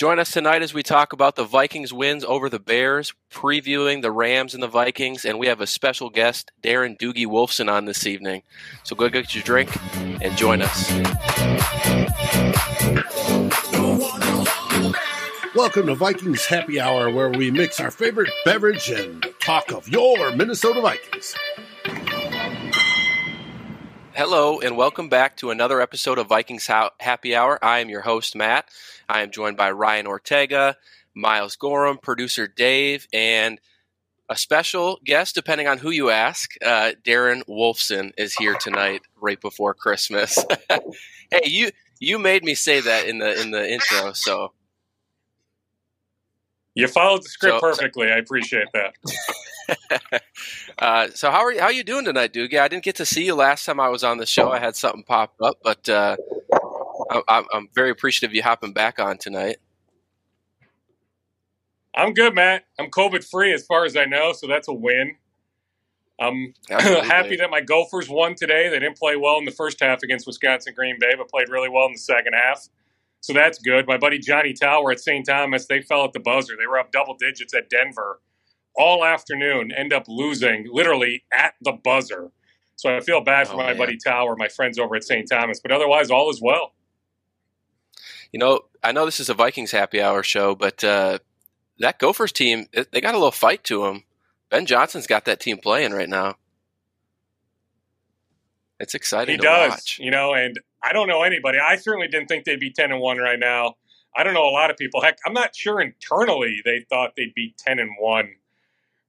Join us tonight as we talk about the Vikings wins over the Bears, previewing the Rams and the Vikings, and we have a special guest, Darren Doogie Wolfson, on this evening. So go get your drink and join us. Welcome to Vikings Happy Hour, where we mix our favorite beverage and talk of your Minnesota Vikings. Hello, and welcome back to another episode of Vikings Happy Hour. I am your host, Matt. I am joined by Ryan Ortega, Miles Gorham, producer Dave, and a special guest, depending on who you ask. Uh, Darren Wolfson is here tonight, right before Christmas. hey, you you made me say that in the in the intro, so you followed the script so, perfectly. I appreciate that. uh, so how are you, how are you doing tonight, Doogie? I didn't get to see you last time I was on the show. I had something pop up, but uh, I, am very appreciative you hopping back on tonight. I'm good, Matt. I'm COVID free as far as I know, so that's a win. I'm happy that my Gophers won today. They didn't play well in the first half against Wisconsin Green Bay, but played really well in the second half. So that's good. My buddy Johnny Tauer at St. Thomas, they fell at the buzzer. They were up double digits at Denver all afternoon, end up losing literally at the buzzer. So I feel bad for oh, my man. buddy Tauer, my friends over at St. Thomas, but otherwise, all is well. You know, I know this is a Vikings happy hour show, but uh, that Gophers team, they got a little fight to them. Ben Johnson's got that team playing right now. It's exciting. He does, watch. you know, and I don't know anybody. I certainly didn't think they'd be ten and one right now. I don't know a lot of people. Heck, I'm not sure internally they thought they'd be ten and one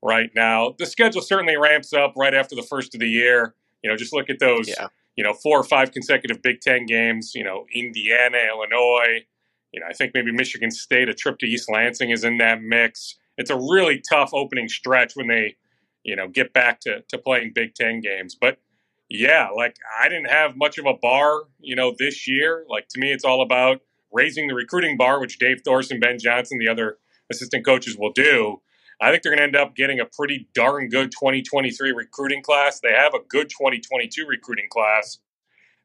right now. The schedule certainly ramps up right after the first of the year. You know, just look at those. Yeah. You know, four or five consecutive Big Ten games. You know, Indiana, Illinois. You know, I think maybe Michigan State. A trip to East Lansing is in that mix. It's a really tough opening stretch when they, you know, get back to to playing Big Ten games. But yeah, like I didn't have much of a bar, you know, this year. Like to me, it's all about raising the recruiting bar, which Dave Thorson, Ben Johnson, the other assistant coaches will do. I think they're going to end up getting a pretty darn good 2023 recruiting class. They have a good 2022 recruiting class.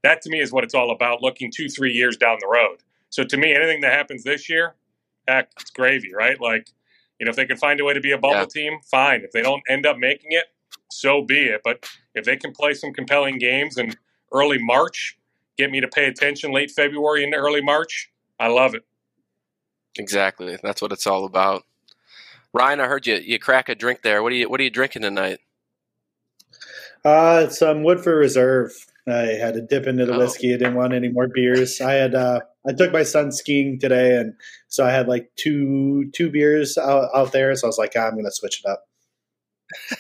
That to me is what it's all about, looking two, three years down the road. So to me, anything that happens this year, heck, it's gravy, right? Like, you know, if they can find a way to be a bubble yeah. team, fine. If they don't end up making it, so be it. But if they can play some compelling games in early March, get me to pay attention late February into early March, I love it. Exactly. That's what it's all about. Ryan, I heard you you crack a drink there. What are you what are you drinking tonight? Uh, some Woodford Reserve. I had to dip into the oh. whiskey. I didn't want any more beers. I had uh, I took my son skiing today, and so I had like two two beers out, out there. So I was like, ah, I'm going to switch it up.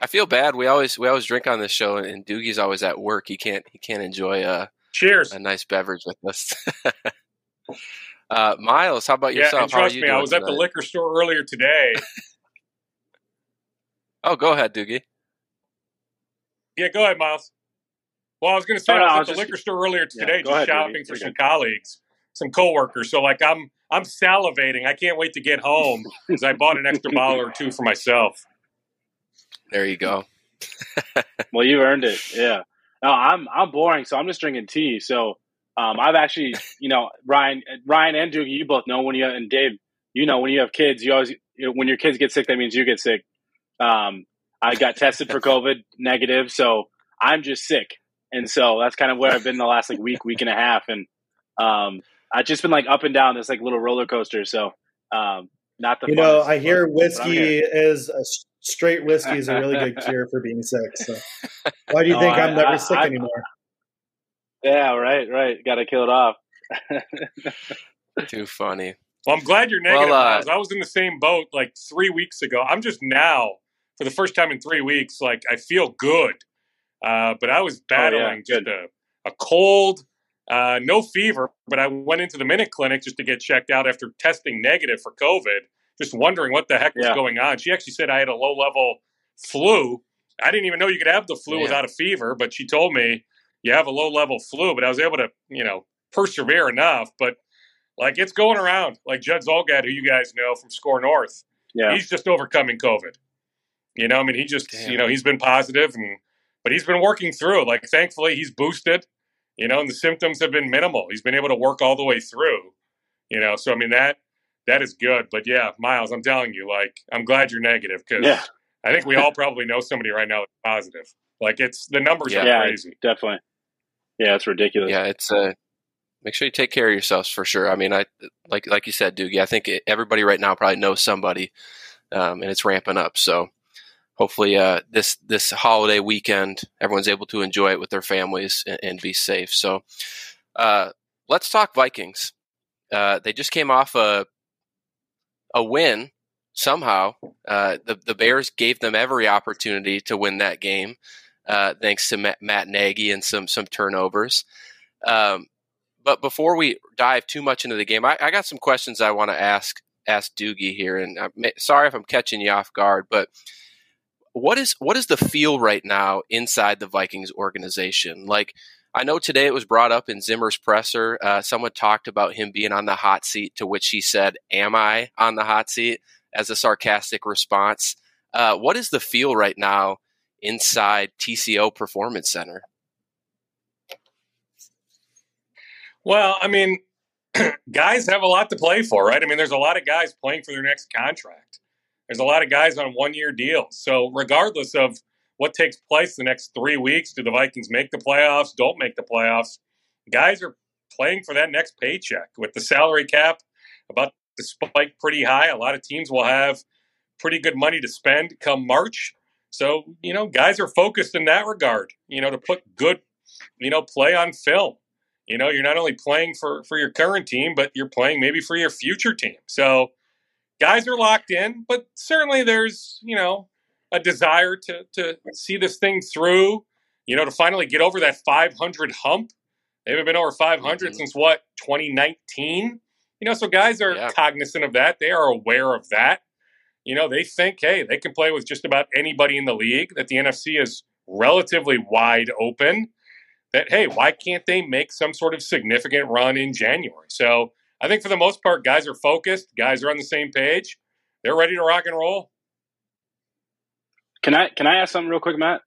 I feel bad. We always we always drink on this show, and Doogie's always at work. He can't he can't enjoy a cheers a nice beverage with us. uh, Miles, how about yeah, yourself? trust me, I was tonight? at the liquor store earlier today. oh, go ahead, Doogie. Yeah, go ahead, Miles. Well, I was going to say no, I was at the liquor store earlier today, yeah, just ahead, shopping for some colleagues, some coworkers. So, like, I'm I'm salivating. I can't wait to get home because I bought an extra bottle or two for myself. There you go. well, you earned it. Yeah. No, I'm I'm boring, so I'm just drinking tea. So um, I've actually, you know, Ryan, Ryan and Doogie, you both know when you and Dave, you know, when you have kids, you always you know, when your kids get sick, that means you get sick. Um, I got tested for COVID negative, so I'm just sick, and so that's kind of where I've been the last like week, week and a half, and um, I've just been like up and down this like little roller coaster. So um, not the you know, I hear whiskey is a straight whiskey is a really good cure for being sick. So why do you think I, am never I, sick I, anymore? Yeah, right, right. Got to kill it off. Too funny. Well, I'm glad you're negative. Well, uh, I was in the same boat like three weeks ago. I'm just now, for the first time in three weeks, like I feel good. Uh, but I was battling oh, yeah, just a, a, cold, uh, no fever. But I went into the Minute Clinic just to get checked out after testing negative for COVID just wondering what the heck was yeah. going on. She actually said I had a low level flu. I didn't even know you could have the flu without a fever, but she told me you have a low level flu. But I was able to, you know, persevere enough. But like it's going around, like Judd Zulgad, who you guys know from SKOR North. Yeah, he's just overcoming COVID. You know, I mean, he just, Damn. you know, he's been positive and, but he's been working through. Like, thankfully, he's boosted. You know, and the symptoms have been minimal. He's been able to work all the way through. You know, so I mean that that is good. But yeah, Miles, I'm telling you, like, I'm glad you're negative because Yeah, I think we all probably know somebody right now that's positive. Like, it's the numbers Yeah. are yeah, crazy. definitely. Yeah, it's ridiculous. Yeah, it's uh, make sure you take care of yourselves for sure. I mean, I like like you said, Doogie. I think everybody right now probably knows somebody, um, and it's ramping up. So hopefully, uh, this this holiday weekend, everyone's able to enjoy it with their families and, and be safe. So uh, let's talk Vikings. Uh, they just came off a a win somehow. Uh, the the Bears gave them every opportunity to win that game, uh, thanks to Matt, Matt Nagy and some some turnovers. Um, but before we dive too much into the game, I, I got some questions I want to ask ask Doogie here, and I'm sorry if I'm catching you off guard, but what is what is the feel right now inside the Vikings organization? Like, I know today it was brought up in Zimmer's presser. Uh, someone talked about him being on the hot seat, to which he said, "Am I on the hot seat?" as a sarcastic response. Uh, what is the feel right now inside TCO Performance Center? Well, I mean, guys have a lot to play for, right? I mean, there's a lot of guys playing for their next contract. There's a lot of guys on one year deals. So, regardless of what takes place the next three weeks, do the Vikings make the playoffs, don't make the playoffs? Guys are playing for that next paycheck with the salary cap about to spike pretty high. A lot of teams will have pretty good money to spend come March. So, you know, guys are focused in that regard, you know, to put good, you know, play on film. You know, you're not only playing for for your current team, but you're playing maybe for your future team. So, guys are locked in, but certainly there's, you know, a desire to to see this thing through, you know, to finally get over that 500 hump. They haven't been over 500 Mhm. since what, 2019? You know, so guys are Yeah. cognizant of that. They are aware of that. You know, they think, hey, they can play with just about anybody in the league, that the NFC is relatively wide open. That, hey, why can't they make some sort of significant run in January? So I think for the most part, guys are focused, guys are on the same page, they're ready to rock and roll. Can I can I ask something real quick, Matt?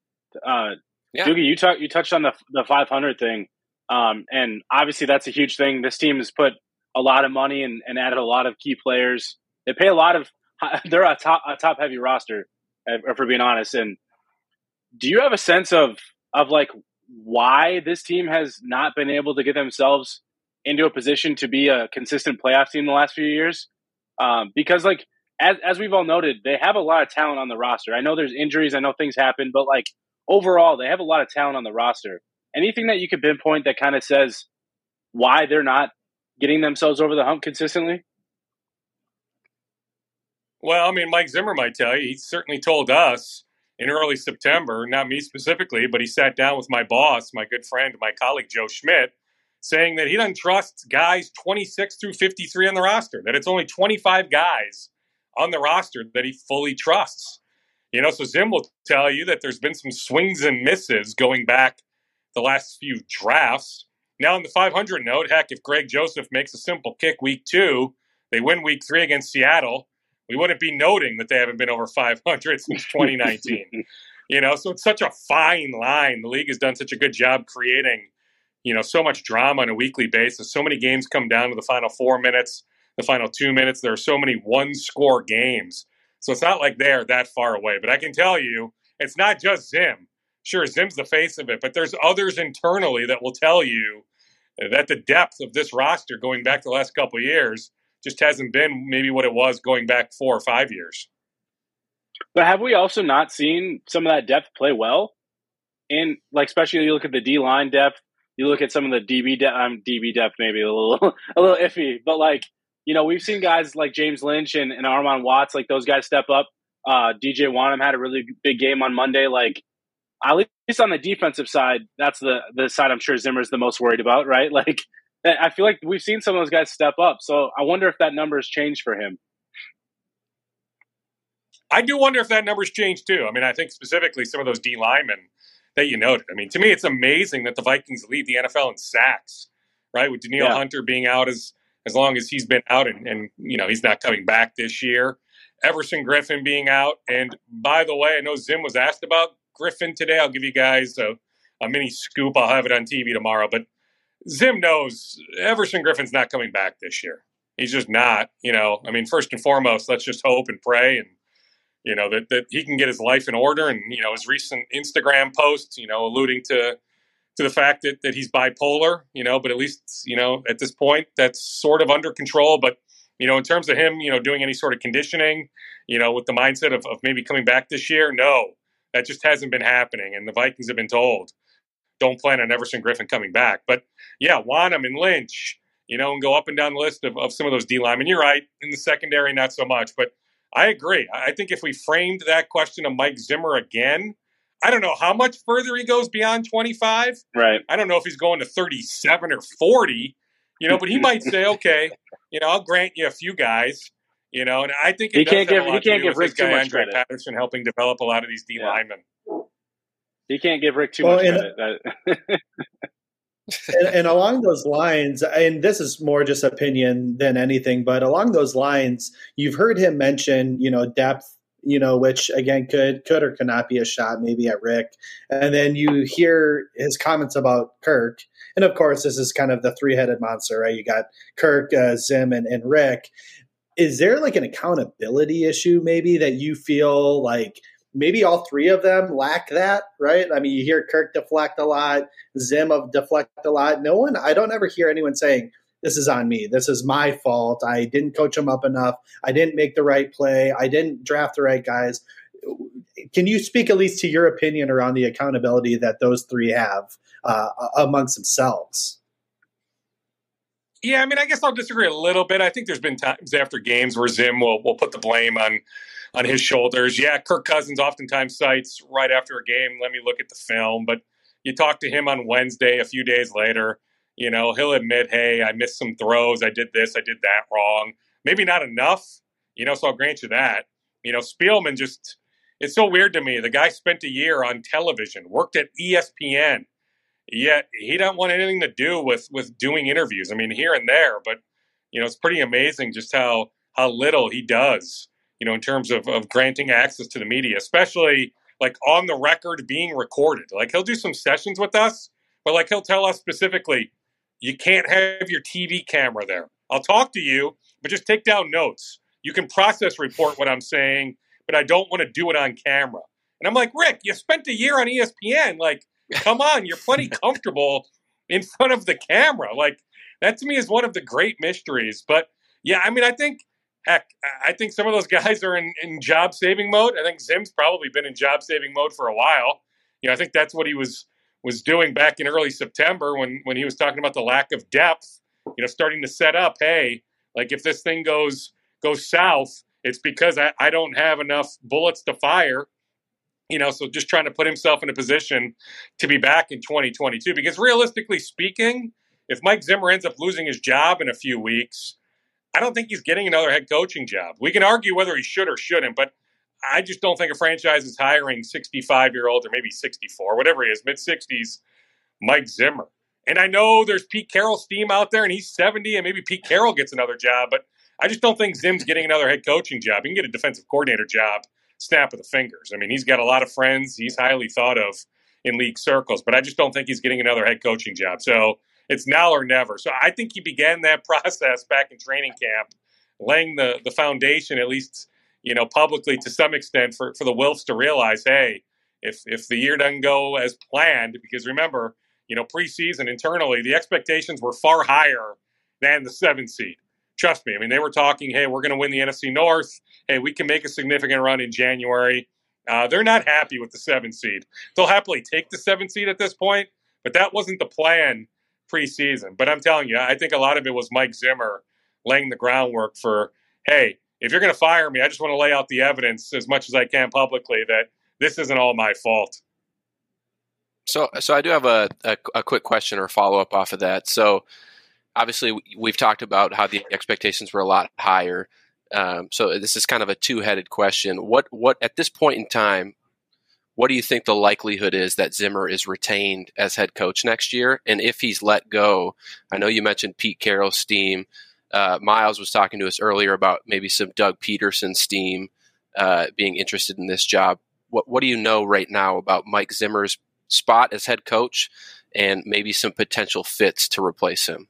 Uh, Yeah. Doogie, you talk, you touched on the the 500 thing, um, and obviously that's a huge thing. This team has put a lot of money and, and added a lot of key players. They pay a lot of. They're a top a top heavy roster, if we're being honest. And do you have a sense of of like why this team has not been able to get themselves into a position to be a consistent playoff team in the last few years? Um, because like as as we've all noted, they have a lot of talent on the roster. I know there's injuries, I know things happen, but like overall, they have a lot of talent on the roster. Anything that you could pinpoint that kind of says why they're not getting themselves over the hump consistently? Well, I mean, Mike Zimmer might tell you. He certainly told us in early September, not me specifically, but he sat down with my boss, my good friend, my colleague Joe Schmit, saying that he doesn't trust guys 26 through 53 on the roster, that it's only 25 guys on the roster that he fully trusts. You know, so Zim will tell you that there's been some swings and misses going back the last few drafts. Now, on the 500 note, heck, if Greg Joseph makes a simple kick week two, they win week three against Seattle we wouldn't be noting that they haven't been over 500 since 2019. you know, so it's such a fine line. The league has done such a good job creating, you know, so much drama on a weekly basis. So many games come down to the final four minutes, the final two minutes. There are so many one score games. So it's not like they're that far away. But I can tell you, it's not just Zim. Sure, Zim's the face of it, but there's others internally that will tell you that the depth of this roster going back the last couple of years just hasn't been maybe what it was going back four or five years. But have we also not seen some of that depth play well? And like, especially you look at the D line depth, you look at some of the DB depth. I'm um, DB depth maybe a little a little iffy, but like you know, we've seen guys like James Lynch and, and Armon Watts, like those guys step up. Uh, DJ Wonnum had a really big game on Monday. Like at least on the defensive side, that's the the side I'm sure Zimmer's the most worried about, right? Like I feel like we've seen some of those guys step up. So I wonder if that number has changed for him. I do wonder if that number's changed too. I mean, I think specifically some of those D linemen that you noted. I mean, to me, it's amazing that the Vikings lead the NFL in sacks, right? With Danielle Yeah. Hunter being out as as long as he's been out, and, and you know he's not coming back this year. Everson Griffen being out, and by the way, I know Zim was asked about Griffen today. I'll give you guys a, a mini scoop. I'll have it on TV tomorrow, but Zim knows Everson Griffen's not coming back this year. He's just not. You know, I mean, first and foremost, let's just hope and pray and you know that that he can get his life in order. And you know, his recent Instagram posts, you know, alluding to to the fact that that he's bipolar. You know, but at least you know at this point that's sort of under control. But you know, in terms of him, you know, doing any sort of conditioning, you know, with the mindset of, of maybe coming back this year, no, that just hasn't been happening. And the Vikings have been told, don't plan on Everson Griffen coming back. But yeah, Wonnum and Lynch, you know, and go up and down the list of, of some of those D linemen. You're right. In the secondary, not so much. But I agree. I think if we framed that question of Mike Zimmer again, I don't know how much further he goes beyond 25. Right. I don't know if he's going to 37 or 40, you know, but he might say, okay, you know, I'll grant you a few guys, you know, and I think he can't give he can't give Rick too much Andre credit. Patterson helping develop a lot of these D Yeah. linemen. He can't give Rick too Well, much and- credit. And, and along those lines, and this is more just opinion than anything, but along those lines, you've heard him mention, you know, depth, you know, which again could could or could not be a shot maybe at Rick, and then you hear his comments about Kirk, and of course this is kind of the three headed monster, right? You got Kirk, uh, Zim, and, and Rick. Is there like an accountability issue maybe that you feel like? Maybe all three of them lack that, right? I mean, you hear Kirk deflect a lot, Zim of deflect a lot. No one, I don't ever hear anyone saying, this is on me. This is my fault. I didn't coach them up enough. I didn't make the right play. I didn't draft the right guys. Can you speak at least to your opinion around the accountability that those three have uh, amongst themselves? Yeah, I mean, I guess I'll disagree a little bit. I think there's been times after games where Zim will, will put the blame on on his shoulders. Yeah, Kirk Cousins oftentimes cites right after a game, let me look at the film. But you talk to him on Wednesday, a few days later, you know, he'll admit, hey, I missed some throws. I did this, I did that wrong. Maybe not enough, you know, so I'll grant you that. You know, Spielman just, it's so weird to me. The guy spent a year on television, worked at ESPN, yet he doesn't want anything to do with with doing interviews. I mean, here and there, but you know, it's pretty amazing just how how little he does. You know, in terms of of granting access to the media, especially like on the record being recorded. Like he'll do some sessions with us, but like he'll tell us specifically, you can't have your TV camera there. I'll talk to you, but just take down notes. You can process report what I'm saying, but I don't want to do it on camera. And I'm like, Rick, you spent a year on ESPN. Like, come on, you're plenty comfortable in front of the camera. Like, that to me is one of the great mysteries. But yeah, I mean, I think, heck, I think some of those guys are in, in job saving mode. I think Zim's probably been in job saving mode for a while. You know, I think that's what he was was doing back in early September when when he was talking about the lack of depth. You know, starting to set up, hey, like if this thing goes goes south, it's because I, I don't have enough bullets to fire. You know, so just trying to put himself in a position to be back in 2022. Because realistically speaking, if Mike Zimmer ends up losing his job in a few weeks, I don't think he's getting another head coaching job. We can argue whether he should or shouldn't, but I just don't think a franchise is hiring 65 year old or maybe 64, whatever he is, mid 60s, Mike Zimmer. And I know there's Pete Carroll steam out there and he's 70 and maybe Pete Carroll gets another job, but I just don't think Zim's getting another head coaching job. He can get a defensive coordinator job, snap of the fingers. I mean, he's got a lot of friends. He's highly thought of in league circles, but I just don't think he's getting another head coaching job. So it's now or never. So I think he began that process back in training camp, laying the, the foundation, at least, you know, publicly to some extent for, for the Wilfs to realize, hey, if if the year doesn't go as planned, because remember, you know, preseason internally, the expectations were far higher than the seven seed. Trust me. I mean, they were talking, hey, we're going to win the NFC North. Hey, we can make a significant run in January. Uh, they're not happy with the seven seed. They'll happily take the seven seed at this point, but that wasn't the plan preseason. But I'm telling you, I think a lot of it was Mike Zimmer laying the groundwork for, hey, if you're going to fire me, I just want to lay out the evidence as much as I can publicly that this isn't all my fault. So, so I do have a, a, a quick question or follow up off of that. So, obviously, we've talked about how the expectations were a lot higher. Um, so, this is kind of a two headed question. What, what at this point in time, what do you think the likelihood is that Zimmer is retained as head coach next year? And if he's let go, I know you mentioned Pete Carroll's steam. Uh, Miles was talking to us earlier about maybe some Doug Pederson steam uh, being interested in this job. What, what do you know right now about Mike Zimmer's spot as head coach and maybe some potential fits to replace him?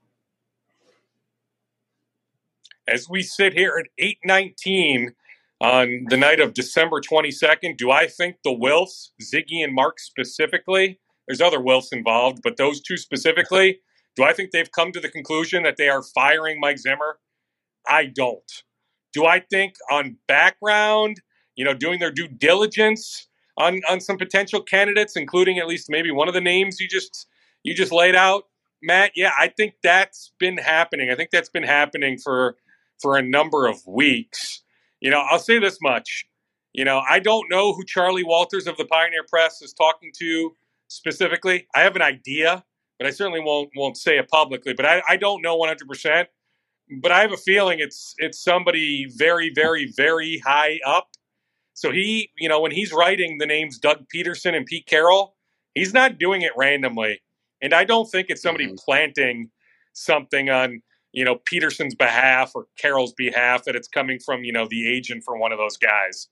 as we sit here at 819 on the night of December 22nd, do I think the Wilfs, Ziggy and Mark specifically, there's other Wilfs involved, but those two specifically, do I think they've come to the conclusion that they are firing Mike Zimmer? I don't. Do I think on background, you know, doing their due diligence on on some potential candidates, including at least maybe one of the names you just you just laid out, Matt? Yeah, I think that's been happening. I think that's been happening for for a number of weeks. You know, I'll say this much. You know, I don't know who Charlie Walters of the Pioneer Press is talking to specifically. I have an idea, but I certainly won't won't say it publicly. But I, I don't know 100. percent But I have a feeling it's it's somebody very very very high up. So he, you know, when he's writing the names Doug Pederson and Pete Carroll, he's not doing it randomly. And I don't think it's somebody mm-hmm. planting something on you know Pederson's behalf or Carroll's behalf that it's coming from you know the agent for one of those guys.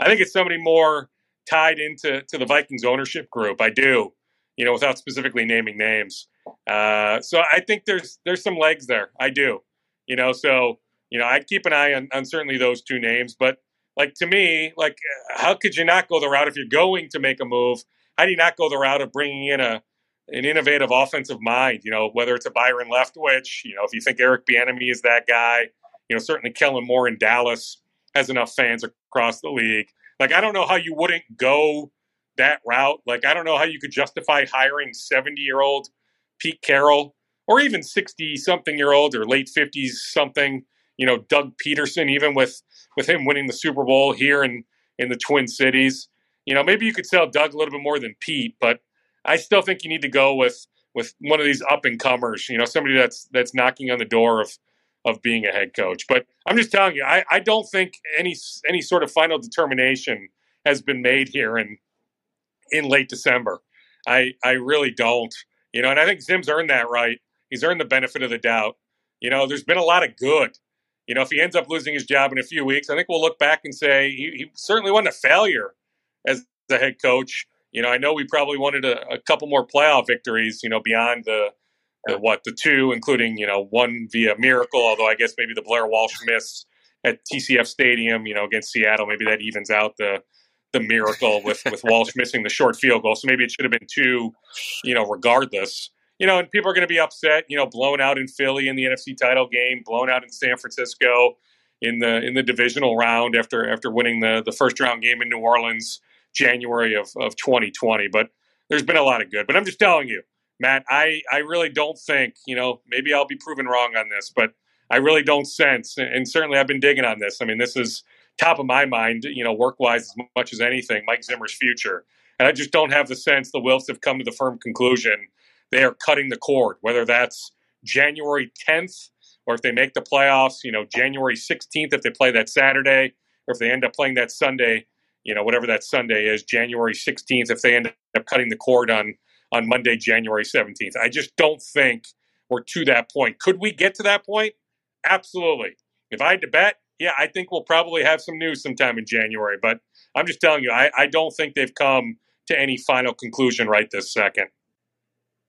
I think it's somebody more tied into to the Vikings ownership group. I do, you know, without specifically naming names. Uh, so I think there's there's some legs there. I do, you know. So you know, I'd keep an eye on, on certainly those two names. But like to me, like how could you not go the route if you're going to make a move? How do you not go the route of bringing in a an innovative offensive mind. You know, whether it's a Byron Leftwich, you know, if you think Eric Bieniemy is that guy, you know, certainly Kellen Moore in Dallas has enough fans across the league. Like, I don't know how you wouldn't go that route. Like, I don't know how you could justify hiring 70 year old Pete Carroll or even 60 something year old or late 50s something, you know, Doug Pederson, even with, with him winning the Super Bowl here in, in the Twin Cities. You know, maybe you could sell Doug a little bit more than Pete, but I still think you need to go with with one of these up and comers. You know, somebody that's that's knocking on the door of of being a head coach. But I'm just telling you, I, I don't think any any sort of final determination has been made here in in late December. I I really don't. You know, and I think Zim's earned that right. He's earned the benefit of the doubt. You know, there's been a lot of good. You know, if he ends up losing his job in a few weeks, I think we'll look back and say he, he certainly wasn't a failure as a head coach. You know, I know we probably wanted a, a couple more playoff victories, you know, beyond the, the, what the two, including you know one via miracle. Although I guess maybe the Blair Walsh miss at TCF Stadium, you know, against Seattle, maybe that evens out the the miracle with with Walsh missing the short field goal. So maybe it should have been two, you know, regardless. You know, and people are going to be upset. You know, blown out in Philly in the NFC title game, blown out in San Francisco in the in the divisional round after after winning the the first round game in New Orleans. January of, of 2020. But there's been a lot of good. But I'm just telling you, Matt, I, I really don't think, you know, maybe I'll be proven wrong on this, but I really don't sense, and certainly I've been digging on this. I mean, this is top of my mind, you know, work wise as much as anything, Mike Zimmer's future. And I just don't have the sense the Wilfs have come to the firm conclusion they are cutting the cord, whether that's January 10th or if they make the playoffs, you know, January 16th if they play that Saturday, or if they end up playing that Sunday, you know, whatever that Sunday is, January 16th, if they end up cutting the cord on on Monday, January 17th. I just don't think we're to that point. Could we get to that point? Absolutely. If I had to bet, yeah, I think we'll probably have some news sometime in January. But I'm just telling you, I, I don't think they've come to any final conclusion right this second.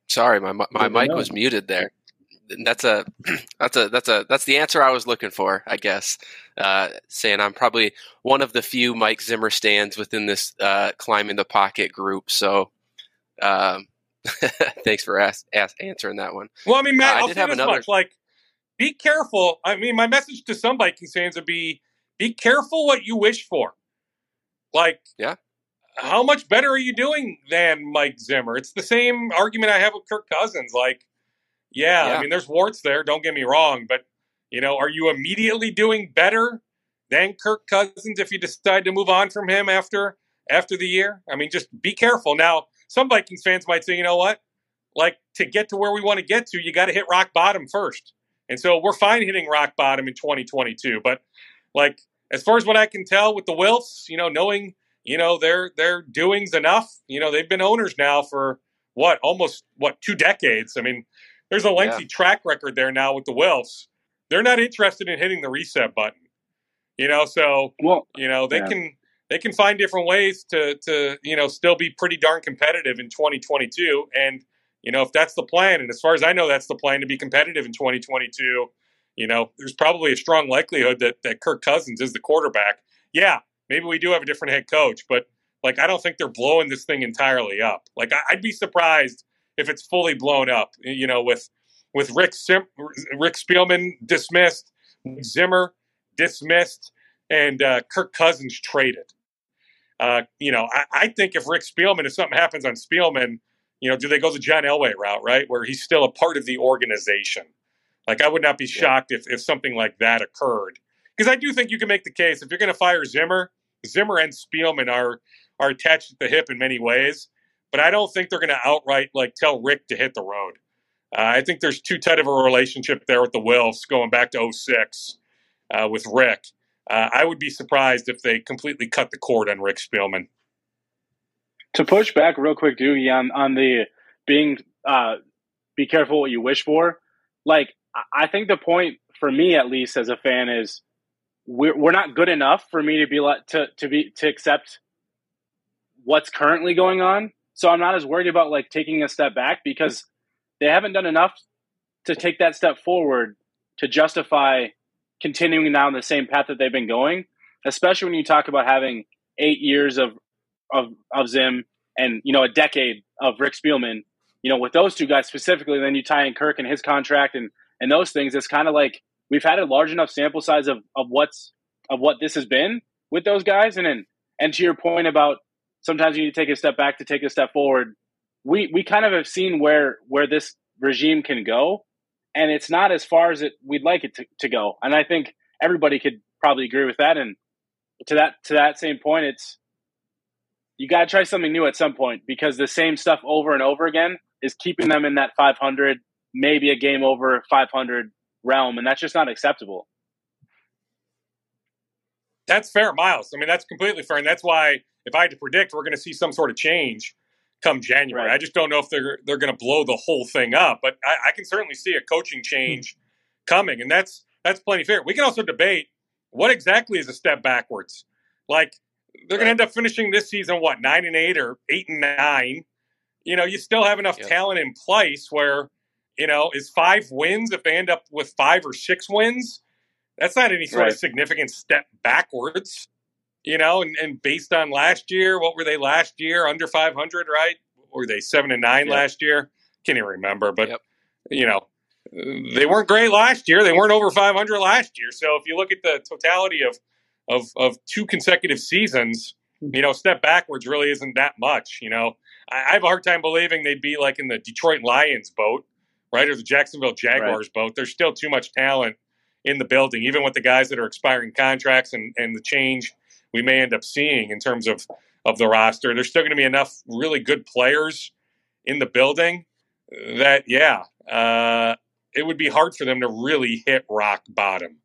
Sorry, my my mic was muted there that's a that's a that's a that's the answer I was looking for, I guess. Uh, saying I'm probably one of the few Mike Zimmer stands within this uh, climbing the pocket group. So, um, thanks for ask, ask, answering that one. Well, I mean, Matt, uh, I'll say this another... much: like, be careful. I mean, my message to some Vikings fans would be: be careful what you wish for. Like, yeah. How much better are you doing than Mike Zimmer? It's the same argument I have with Kirk Cousins. Like, yeah, yeah, I mean, there's warts there. Don't get me wrong, but you know, are you immediately doing better than Kirk Cousins if you decide to move on from him after after the year? I mean, just be careful. Now, some Vikings fans might say, you know what, like to get to where we want to get to, you got to hit rock bottom first. And so we're fine hitting rock bottom in 2022, but like as far as what I can tell with the Wilfs, you know, knowing you know their their doings enough, you know, they've been owners now for what almost what two decades. I mean, there's a lengthy yeah. track record there now with the Wilfs. They're not interested in hitting the reset button. You know, so well, you know they yeah. can they can find different ways to to you know still be pretty darn competitive in 2022. And you know if that's the plan, and as far as I know, that's the plan to be competitive in 2022. You know, there's probably a strong likelihood that, that Kirk Cousins is the quarterback. Yeah, maybe we do have a different head coach, but like I don't think they're blowing this thing entirely up. Like I, would be surprised if it's fully blown up. You know, with with Rick Sim, Rick Spielman dismissed, Zimmer dismissed, and uh, Kirk Cousins traded. Uh, you know, I, I, think if Rick Spielman, if something happens on Spielman, you know, do they go the John Elway route, right, where he's still a part of the organization? Like, I would not be shocked if, if something like that occurred. Because I do think you can make the case if you're going to fire Zimmer, Zimmer and Spielman are are attached at the hip in many ways, but I don't think they're going to outright like tell Rick to hit the road. Uh, I think there's too tight of a relationship there with the Wilfs going back to 06 uh, with Rick. Uh, I would be surprised if they completely cut the cord on Rick Spielman. To push back real quick, Doogie, on, on the being uh, be careful what you wish for. Like I think the point for me, at least as a fan, is we're we're not good enough for me to be to to be to accept what's currently going on. So I'm not as worried about like taking a step back because they haven't done enough to take that step forward to justify continuing down the same path that they've been going. Especially when you talk about having eight years of of of Zim and you know a decade of Rick Spielman. You know, with those two guys specifically, then you tie in Kirk and his contract and and those things, it's kind of like we've had a large enough sample size of, of what's of what this has been with those guys. And then and to your point about sometimes you need to take a step back to take a step forward. We we kind of have seen where where this regime can go, and it's not as far as it we'd like it to, to go. And I think everybody could probably agree with that. And to that to that same point, it's you got to try something new at some point because the same stuff over and over again is keeping them in that 500 maybe a game over 500 realm, and that's just not acceptable. That's fair, Miles. I mean, that's completely fair, and that's why if I had to predict, we're going to see some sort of change come January. Right. I just don't know if they're they're going to blow the whole thing up, but I, I can certainly see a coaching hmm. change coming, and that's that's plenty fair. We can also debate what exactly is a step backwards. Like they're going to end up finishing this season what nine and eight or eight and nine. You know, you still have enough yep. talent in place where you know, is five wins if they end up with five or six wins? That's not any sort right. of significant step backwards, you know. And, and, based on last year, what were they last year? Under 500, right? Were they seven and nine yep. last year? Can't even remember, but yep. you know, they weren't great last year. They weren't over 500 last year. So if you look at the totality of of of two consecutive seasons, hmm. you know, step backwards really isn't that much. You know, I, I have a hard time believing they'd be like in the Detroit Lions boat right, or the Jacksonville Jaguars right. boat. There's still too much talent in the building, even with the guys that are expiring contracts and, and the change we may end up seeing in terms of, of the roster. There's still going to be enough really good players in the building that, yeah, uh, it would be hard for them to really hit rock bottom.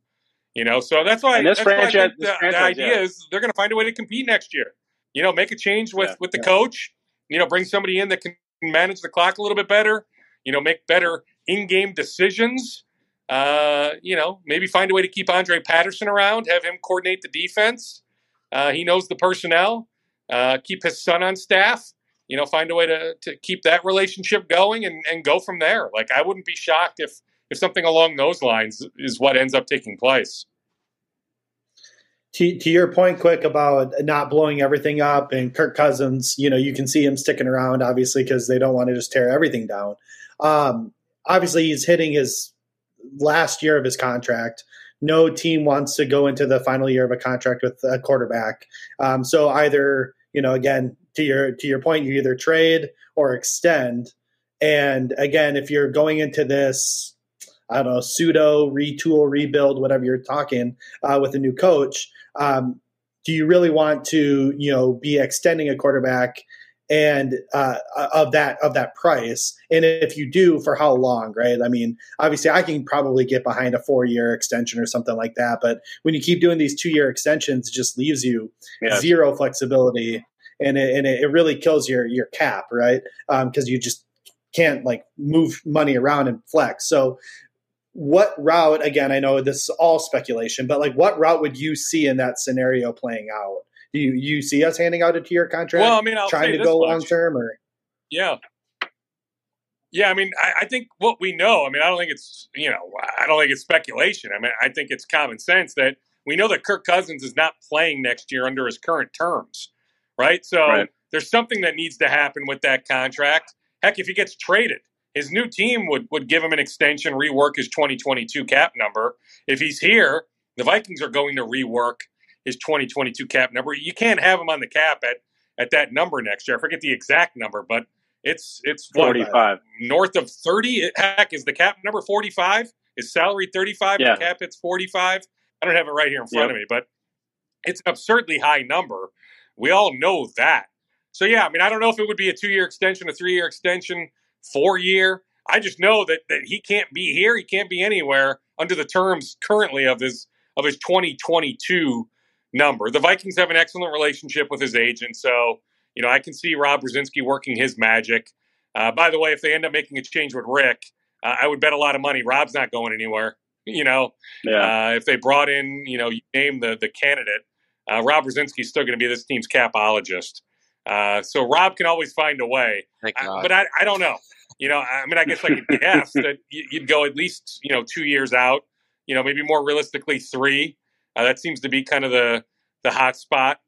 You know, so that's why, that's franchise, why the, the, idea yeah. is they're going to find a way to compete next year. You know, make a change with, yeah, with the yeah. coach. You know, bring somebody in that can manage the clock a little bit better you know, make better in-game decisions. Uh, you know, maybe find a way to keep Andre Patterson around, have him coordinate the defense. Uh, he knows the personnel. Uh, keep his son on staff. You know, find a way to, to keep that relationship going and, and go from there. Like I wouldn't be shocked if if something along those lines is what ends up taking place. To, to your point, quick about not blowing everything up and Kirk Cousins, you know, you can see him sticking around obviously because they don't want to just tear everything down. Um, obviously, he's hitting his last year of his contract. No team wants to go into the final year of a contract with a quarterback. Um, so either you know, again, to your to your point, you either trade or extend. And again, if you're going into this, I don't know, pseudo retool, rebuild, whatever you're talking uh, with a new coach, um, do you really want to, you know, be extending a quarterback and uh, of that of that price. And if you do for how long right? I mean obviously i can probably get behind a four year extension or something like that but when you keep doing these two year extensions it just leaves you yeah. zero flexibility and it, and it really kills your your cap right? Because um, you just can't like move money around and flex. So what route again i know this is all speculation but like what route would you see in that scenario playing out do you, you see us handing out a tier contract? Well, I mean, I'll trying to go long term, or yeah, Yeah, I mean, I, I, think what we know. I mean, I don't think it's you know, I don't think it's speculation. I mean, I think it's common sense that we know that Kirk Cousins is not playing next year under his current terms, right? So right. there's something that needs to happen with that contract. Heck, if he gets traded, his new team would would give him an extension, rework his 2022 cap number. If he's here, the Vikings are going to rework his 2022 cap number. You can't have him on the cap at at that number next year. I forget the exact number, but it's it's uh, 45 north of 30. Heck, is the cap number 45? Is salary 35? Yeah. The cap hits 45. I don't have it right here in front yep. of me, but it's an absurdly high number. We all know that. So yeah, I mean, I don't know if it would be a two-year extension, a three-year extension, four-year. I just know that that he can't be here. He can't be anywhere under the terms currently of his of his 2022 number. The Vikings have an excellent relationship with his agent, so you know, I can see Rob Brzezinski working his magic. Uh, by the way, if they end up making a change with Rick, uh, I would bet a lot of money Rob's not going anywhere. You know, yeah. uh, if they brought in, you know, you name the the candidate, uh, Rob Brzezinski's still going to be this team's capologist. Uh, so Rob can always find a way. I, but I, I don't know. You know, I mean, I guess I could guess that you'd go at least, you know, two years out. You know, maybe more realistically three. Uh, that seems to be kind of the the hot spot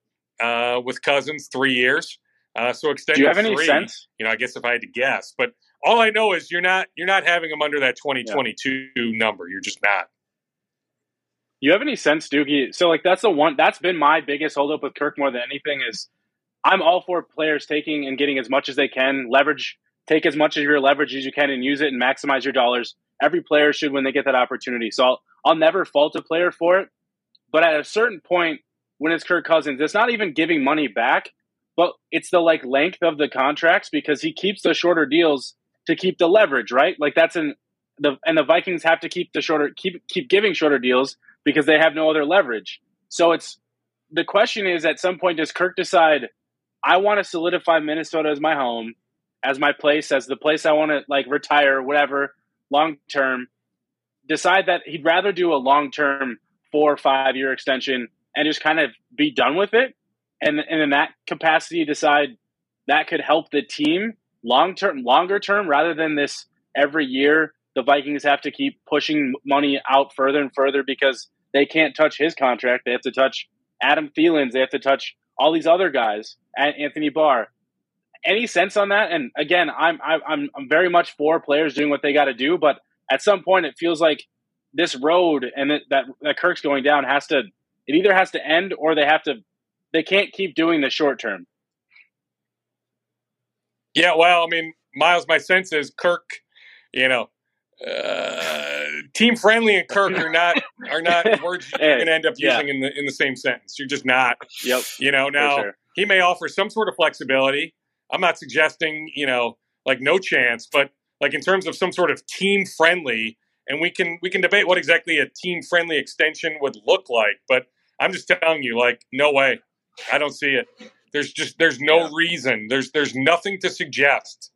uh, with Cousins, three years. Uh, so extended. Do you have any three, sense? You know, I guess if I had to guess, but all I know is you're not you're not having him under that 2022 yeah. number. You're just not. You have any sense, Doogie? So like that's the one that's been my biggest holdup with Kirk more than anything is I'm all for players taking and getting as much as they can, leverage, take as much of your leverage as you can and use it and maximize your dollars. Every player should when they get that opportunity. So I'll, I'll never fault a player for it. But at a certain point, when it's Kirk Cousins. It's not even giving money back, but it's the like length of the contracts because he keeps the shorter deals to keep the leverage, right? Like that's in the and the Vikings have to keep the shorter keep keep giving shorter deals because they have no other leverage. So it's the question is at some point does Kirk decide I want to solidify Minnesota as my home, as my place, as the place I want to like retire, whatever, long term. Decide that he'd rather do a long term four or five year extension and just kind of be done with it. And, and in that capacity, decide that could help the team long term, longer term, rather than this every year the Vikings have to keep pushing money out further and further because they can't touch his contract. They have to touch Adam Thielen's. They have to touch all these other guys. Anthony Barr. Any sense on that? And again, I'm I'm I'm very much for players doing what they got to do, but at some point, it feels like this road and that, that that Kirk's going down has to it either has to end or they have to they can't keep doing the short term. Yeah, well, I mean, Miles, my sense is Kirk, you know, uh, team friendly and Kirk are not are not words you're going to end up using yeah. in the in the same sentence. You're just not. Yep. You know, now sure. he may offer some sort of flexibility. I'm not suggesting you know like no chance, but like in terms of some sort of team friendly, and we can we can debate what exactly a team friendly extension would look like, but I'm just telling you, like, no way. I don't see it. There's just there's no reason. There's there's nothing to suggest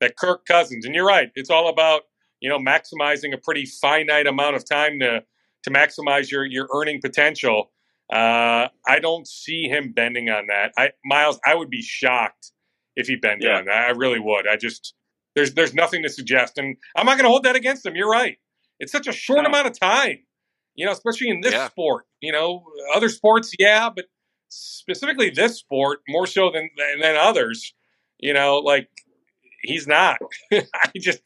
that Kirk Cousins, and you're right, it's all about, you know, maximizing a pretty finite amount of time to to maximize your your earning potential. Uh, I don't see him bending on that. I Miles, I would be shocked if he bent yeah. on that. I really would. I just there's there's nothing to suggest, and I'm not going to hold that against him. You're right. It's such a short no. amount of time you know, especially in this yeah. sport. You know, other sports, yeah, but specifically this sport more so than than others. You know, like he's not. I just,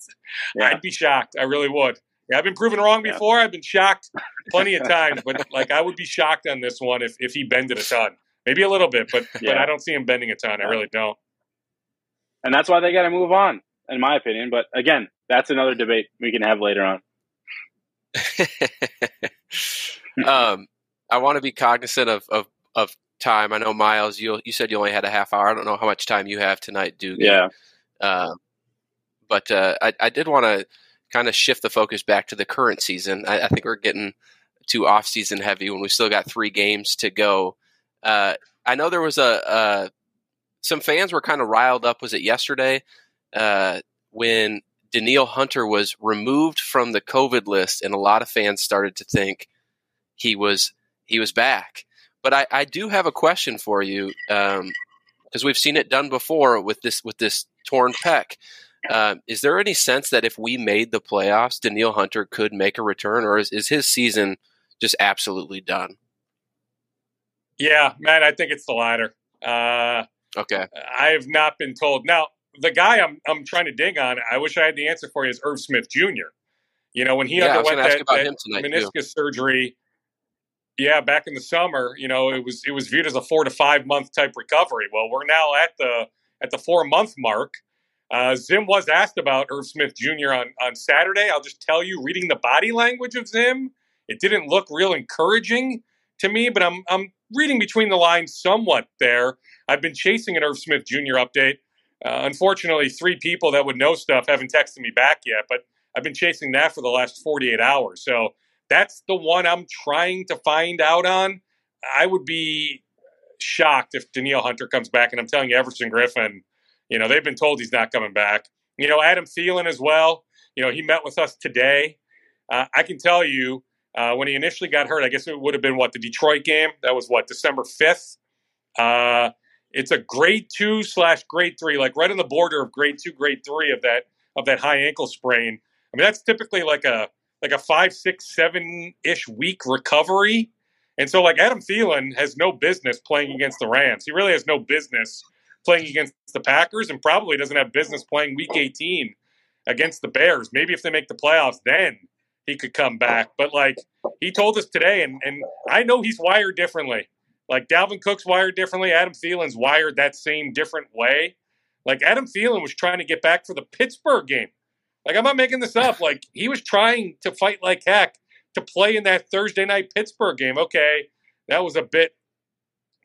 yeah. I'd be shocked. I really would. Yeah, I've been proven wrong before. I've been shocked plenty of times, but like I would be shocked on this one if if he bended a ton, maybe a little bit, but but I don't see him bending a ton. I really don't. And that's why they got to move on, in my opinion. But again, that's another debate we can have later on. um, I want to be cognizant of, of, of time. I know Miles, you you said you only had a half hour. I don't know how much time you have tonight, Duke. Yeah. Uh, but uh, I, I did want to kind of shift the focus back to the current season. I, I think we're getting too off season heavy when we still got three games to go. Uh, I know there was a, some fans were kind of riled up. Was it yesterday uh, when Danielle Hunter was removed from the COVID list, and a lot of fans started to think he was he was back. But I, I do have a question for you because um, we've seen it done before with this with this torn pec. Uh, is there any sense that if we made the playoffs, Danielle Hunter could make a return, or is, is his season just absolutely done? Yeah, man, I think it's the latter. Uh, okay, I have not been told. Now, the guy I'm I'm trying to dig on, I wish I had the answer for you, is Irv Smith Jr. You know, when he yeah, underwent that, that meniscus too. surgery, yeah, back in the summer, you know, it was it was viewed as a four to five month type recovery. Well, we're now at the at the four month mark. Uh, Zim was asked about Irv Smith Jr. on on Saturday. I'll just tell you, reading the body language of Zim, it didn't look real encouraging to me. But I'm I'm reading between the lines somewhat there. I've been chasing an Irv Smith Jr. update. Uh, unfortunately, three people that would know stuff haven't texted me back yet, but I've been chasing that for the last 48 hours. So that's the one I'm trying to find out on. I would be shocked if Danielle Hunter comes back, and I'm telling you, Everson Griffen, you know, they've been told he's not coming back. You know, Adam Thielen as well. You know, he met with us today. Uh, I can tell you, uh, when he initially got hurt, I guess it would have been what the Detroit game. That was what December 5th. It's a grade two slash grade three, like right on the border of grade two, grade three of that of that high ankle sprain. I mean, that's typically like a like a five, six, seven ish week recovery. And so, like Adam Thielen has no business playing against the Rams. He really has no business playing against the Packers, and probably doesn't have business playing Week 18 against the Bears. Maybe if they make the playoffs, then he could come back. But like he told us today, and and I know he's wired differently. Like Dalvin Cook's wired differently. Adam Thielen's wired that same different way. Like Adam Thielen was trying to get back for the Pittsburgh game. Like I'm not making this up. Like he was trying to fight like heck to play in that Thursday night Pittsburgh game. Okay, that was a bit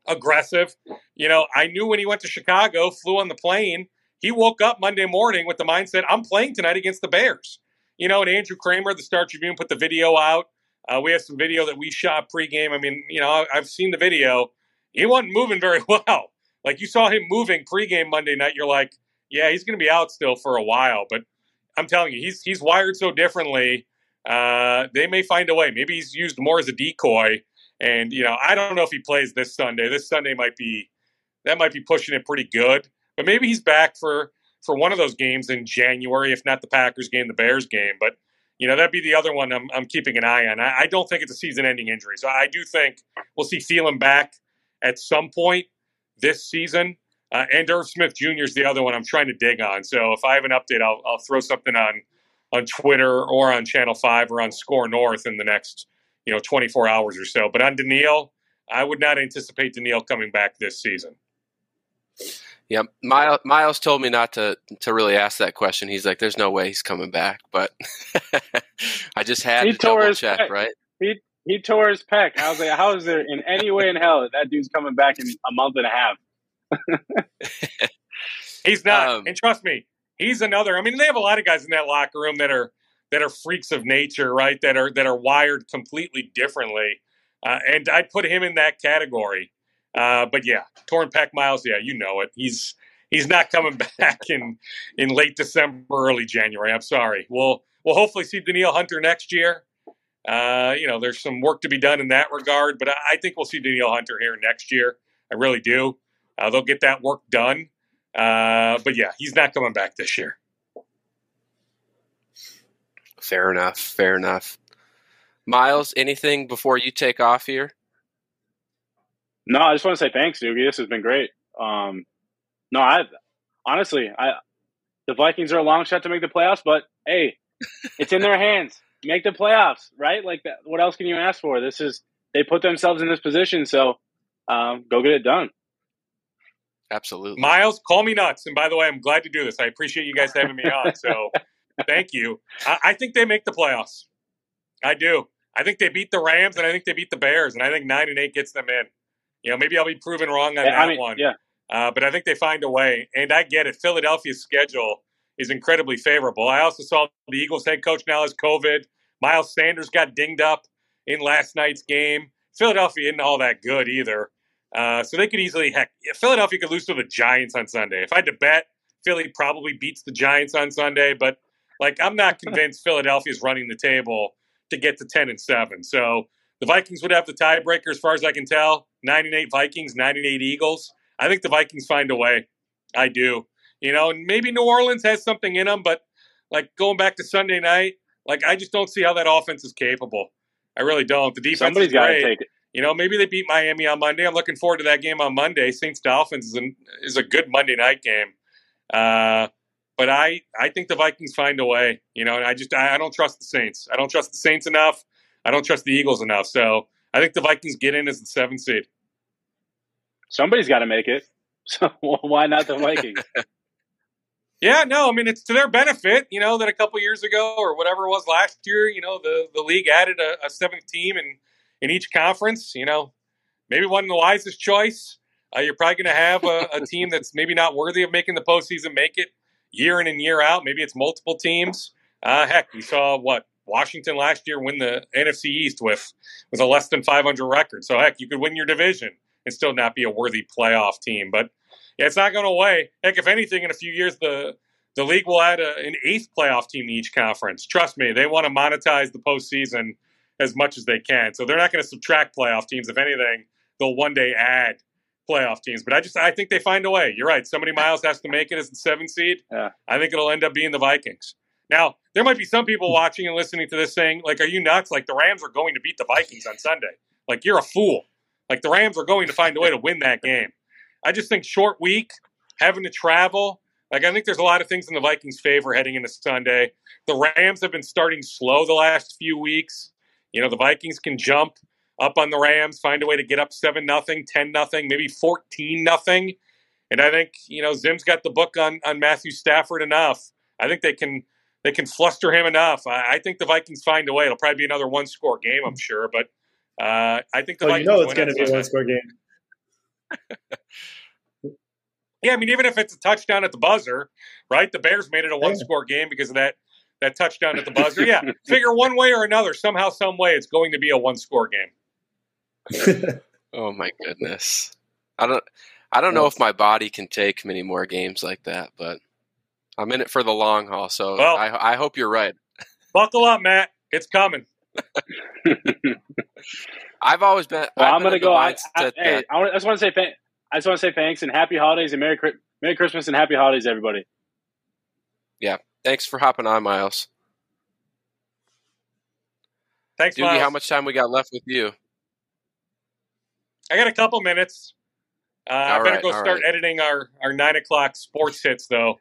aggressive. You know, I knew when he went to Chicago, flew on the plane, he woke up Monday morning with the mindset, I'm playing tonight against the Bears. You know, and Andrew Krammer, the Star Tribune, put the video out. Uh, we have some video that we shot pregame. I mean, you know, I've seen the video. He wasn't moving very well. Like you saw him moving pregame Monday night. You're like, yeah, he's going to be out still for a while. But I'm telling you, he's he's wired so differently. Uh, they may find a way. Maybe he's used more as a decoy. And you know, I don't know if he plays this Sunday. This Sunday might be that might be pushing it pretty good. But maybe he's back for for one of those games in January, if not the Packers game, the Bears game. But you know, that'd be the other one I'm, I'm keeping an eye on. I, I don't think it's a season-ending injury, so I do think we'll see Thielen back at some point this season. Uh, and Irv Smith Jr. is the other one I'm trying to dig on. So if I have an update, I'll, I'll throw something on on Twitter or on Channel Five or on SKOR North in the next you know 24 hours or so. But on Danielle, I would not anticipate Danielle coming back this season. Yeah, Miles, Miles told me not to to really ask that question. He's like, "There's no way he's coming back," but I just had He to tore double his check, pec. right? He he tore his pec. I was like, how is there in any way in hell that that dude's coming back in a month and a half? He's not, Um, and trust me, he's another. I mean, they have a lot of guys in that locker room that are that are freaks of nature, right? That are that are wired completely differently, uh, and I'd put him in that category. Uh, but yeah, torn pec miles. Yeah, you know it. He's he's not coming back in in late December, early January. I'm sorry. We'll we'll hopefully see Danielle Hunter next year. Uh, you know, there's some work to be done in that regard, but I, think we'll see Danielle Hunter here next year. I really do. Uh, they'll get that work done. Uh, but yeah, he's not coming back this year. Fair enough. Fair enough. Miles, anything before you take off here? No, I just want to say thanks, Doogie. This has been great. Um, no, I honestly, I the Vikings are a long shot to make the playoffs, but hey, it's in their hands. Make the playoffs, right? Like, that, what else can you ask for? This is they put themselves in this position, so um, go get it done. Absolutely. Miles, call me nuts. And by the way, I'm glad to do this. I appreciate you guys having me on. So thank you. I, I think they make the playoffs. I do. I think they beat the Rams and I think they beat the Bears. And I think nine and eight gets them in. You know, maybe I'll be proven wrong on Yeah, that I mean, one. yeah, Uh, but I think they find a way. And I get it. Philadelphia's schedule is incredibly favorable. I also saw the Eagles head coach now has COVID. Miles Sanders got dinged up in last night's game. Philadelphia isn't all that good either. Uh, so they could easily, heck, Philadelphia could lose to the Giants on Sunday. If I had to bet, Philly probably beats the Giants on Sunday. But, like, I'm not convinced Philadelphia's running the table to get to 10 and 7. So the Vikings would have the tiebreaker as far as I can tell. 9 and 8 Vikings, 9 and 8 Eagles. I think the Vikings find a way. I do. You know, and maybe New Orleans has something in them, but like going back to Sunday night, like I just don't see how that offense is capable. I really don't. The defense Somebody's is great. take it. You know, maybe they beat Miami on Monday. I'm looking forward to that game on Monday. Saints Dolphins is, an, is a good Monday night game. Uh, but I, I think the Vikings find a way. You know, and I just I, I don't trust the Saints. I don't trust the Saints enough. I don't trust the Eagles enough. So I think the Vikings get in as the seventh seed. Somebody's got to make it. So why not the Vikings? Yeah, no, I mean it's to their benefit, you know, that a couple years ago or whatever it was last year, you know, the, the league added a, a seventh team in, in each conference. You know, maybe wasn't the wisest choice. Uh, you're probably going to have a, a team that's maybe not worthy of making the postseason make it year in and year out. Maybe it's multiple teams. Uh, heck, we saw what Washington last year win the NFC East with with a less than 500 record. So heck, you could win your division and still not be a worthy playoff team. But yeah, it's not going away. Heck, if anything, in a few years, the the league will add a, an eighth playoff team to each conference. Trust me, they want to monetize the postseason as much as they can. So they're not going to subtract playoff teams. If anything, they'll one day add playoff teams. But I just I think they find a way. You're right. Somebody Miles has to make it as the seventh seed. Yeah. I think it'll end up being the Vikings. Now, there might be some people watching and listening to this saying, like, are you nuts? Like the Rams are going to beat the Vikings on Sunday. Like you're a fool. Like the Rams are going to find a way to win that game. I just think short week, having to travel. Like I think there's a lot of things in the Vikings' favor heading into Sunday. The Rams have been starting slow the last few weeks. You know, the Vikings can jump up on the Rams, find a way to get up seven nothing, ten nothing, maybe fourteen nothing. And I think you know Zim's got the book on on Matthew Stafford enough. I think they can they can fluster him enough. I, I think the Vikings find a way. It'll probably be another one score game, I'm sure, but uh, I think the Well, you know it's going to be a one score game. Yeah, I mean, even if it's a touchdown at the buzzer, right? The Bears made it a one score game because of that that touchdown at the buzzer. Yeah, figure one way or another, somehow, some way, it's going to be a one score game. Oh my goodness. I don't I don't know if my body can take many more games like that, but I'm in it for the long haul, so Well- I I hope you're right. Buckle up, Matt. It's coming. I've always been Well, I've I'm gonna go. I, I, mindset hey, I, just want to say thank. I just want to say thanks and happy holidays and merry merry Christmas and happy holidays, everybody. Yeah, thanks for hopping on, Miles. Thanks, Doogie, Miles. how much time we got left with you? I got a couple minutes. Uh, I better right, go start right. editing our, our nine o'clock sports hits, though.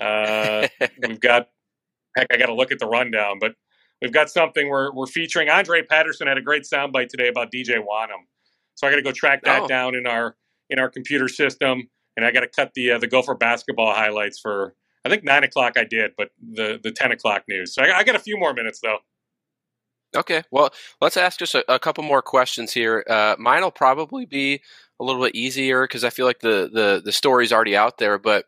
Uh, we've got, heck, I got to look at the rundown, but we've got something we're, we're featuring. Andre Patterson had a great soundbite today about DJ Wonnum. So I got to go track that Oh. down in our in our computer system, and I got to cut the uh, the Gopher basketball highlights for I think nine o'clock I did, but the the ten o'clock news. So I, I got a few more minutes though. Okay, well, let's ask just a, a couple more questions here. Uh, mine will probably be a little bit easier because I feel like the, the the story's already out there. But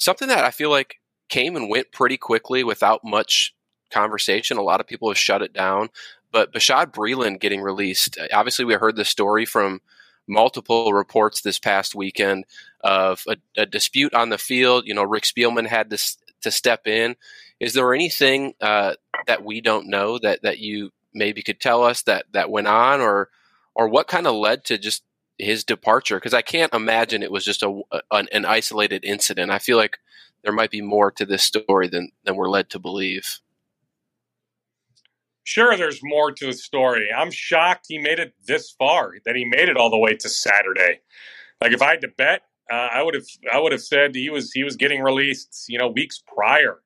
something that I feel like came and went pretty quickly without much conversation. A lot of people have shut it down. But Bashaud Breeland getting released. Obviously, we heard the story from multiple reports this past weekend of a, a dispute on the field. You know, Rick Spielman had to to step in. Is there anything uh, that we don't know that that you maybe could tell us that that went on, or or what kind of led to just his departure? Because I can't imagine it was just a an, an isolated incident. I feel like there might be more to this story than than we're led to believe. Sure, there's more to the story. I'm shocked he made it this far. That he made it all the way to Saturday. Like if I had to bet, uh, I would have I would have said he was he was getting released, you know, weeks prior.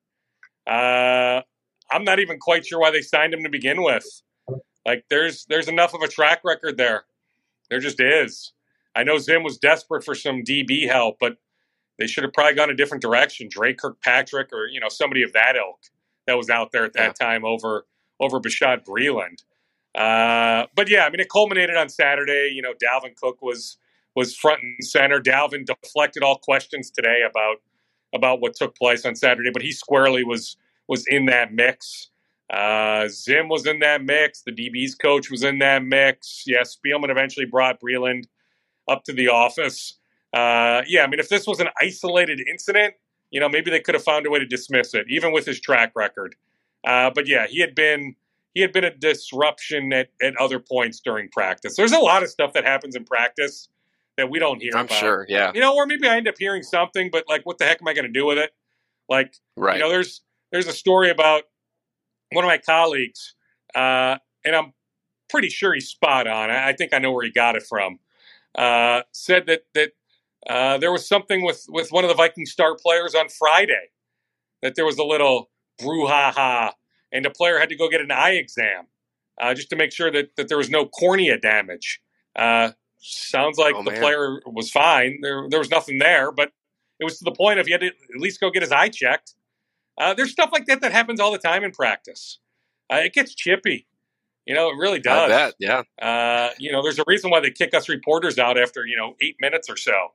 Uh, I'm not even quite sure why they signed him to begin with. Like there's there's enough of a track record there. There just is. I know Zim was desperate for some DB help, but they should have probably gone a different direction. Dre Kirkpatrick or you know somebody of that ilk that was out there at that time over over Bashaud Breeland. Uh, but yeah, I mean, it culminated on Saturday. You know, Dalvin Cook was was front and center. Dalvin deflected all questions today about about what took place on Saturday, but he squarely was was in that mix. Uh, Zim was in that mix. The DB's coach was in that mix. Yes, Spielman eventually brought Breeland up to the office. Uh, yeah, I mean, if this was an isolated incident, you know, maybe they could have found a way to dismiss it, even with his track record. Uh, but yeah, he had been he had been a disruption at, at other points during practice. There's a lot of stuff that happens in practice that we don't hear I'm about. sure. Yeah. You know, or maybe I end up hearing something, but like, what the heck am I going to do with it? Like, Right. you know, there's there's a story about one of my colleagues, uh, and I'm pretty sure he's spot on. I, I think I know where he got it from. Uh, said that that uh, there was something with with one of the Viking star players on Friday that there was a little brouhaha, and the player had to go get an eye exam uh, just to make sure that that there was no cornea damage. Uh, sounds like Oh, the man. player was fine. There there was nothing there, but it was to the point of he had to at least go get his eye checked. Uh, there's stuff like that that happens all the time in practice. Uh, it gets chippy. You know, it really I does. bet. Yeah. Uh, you know, there's a reason why they kick us reporters out after, you know, eight minutes or so.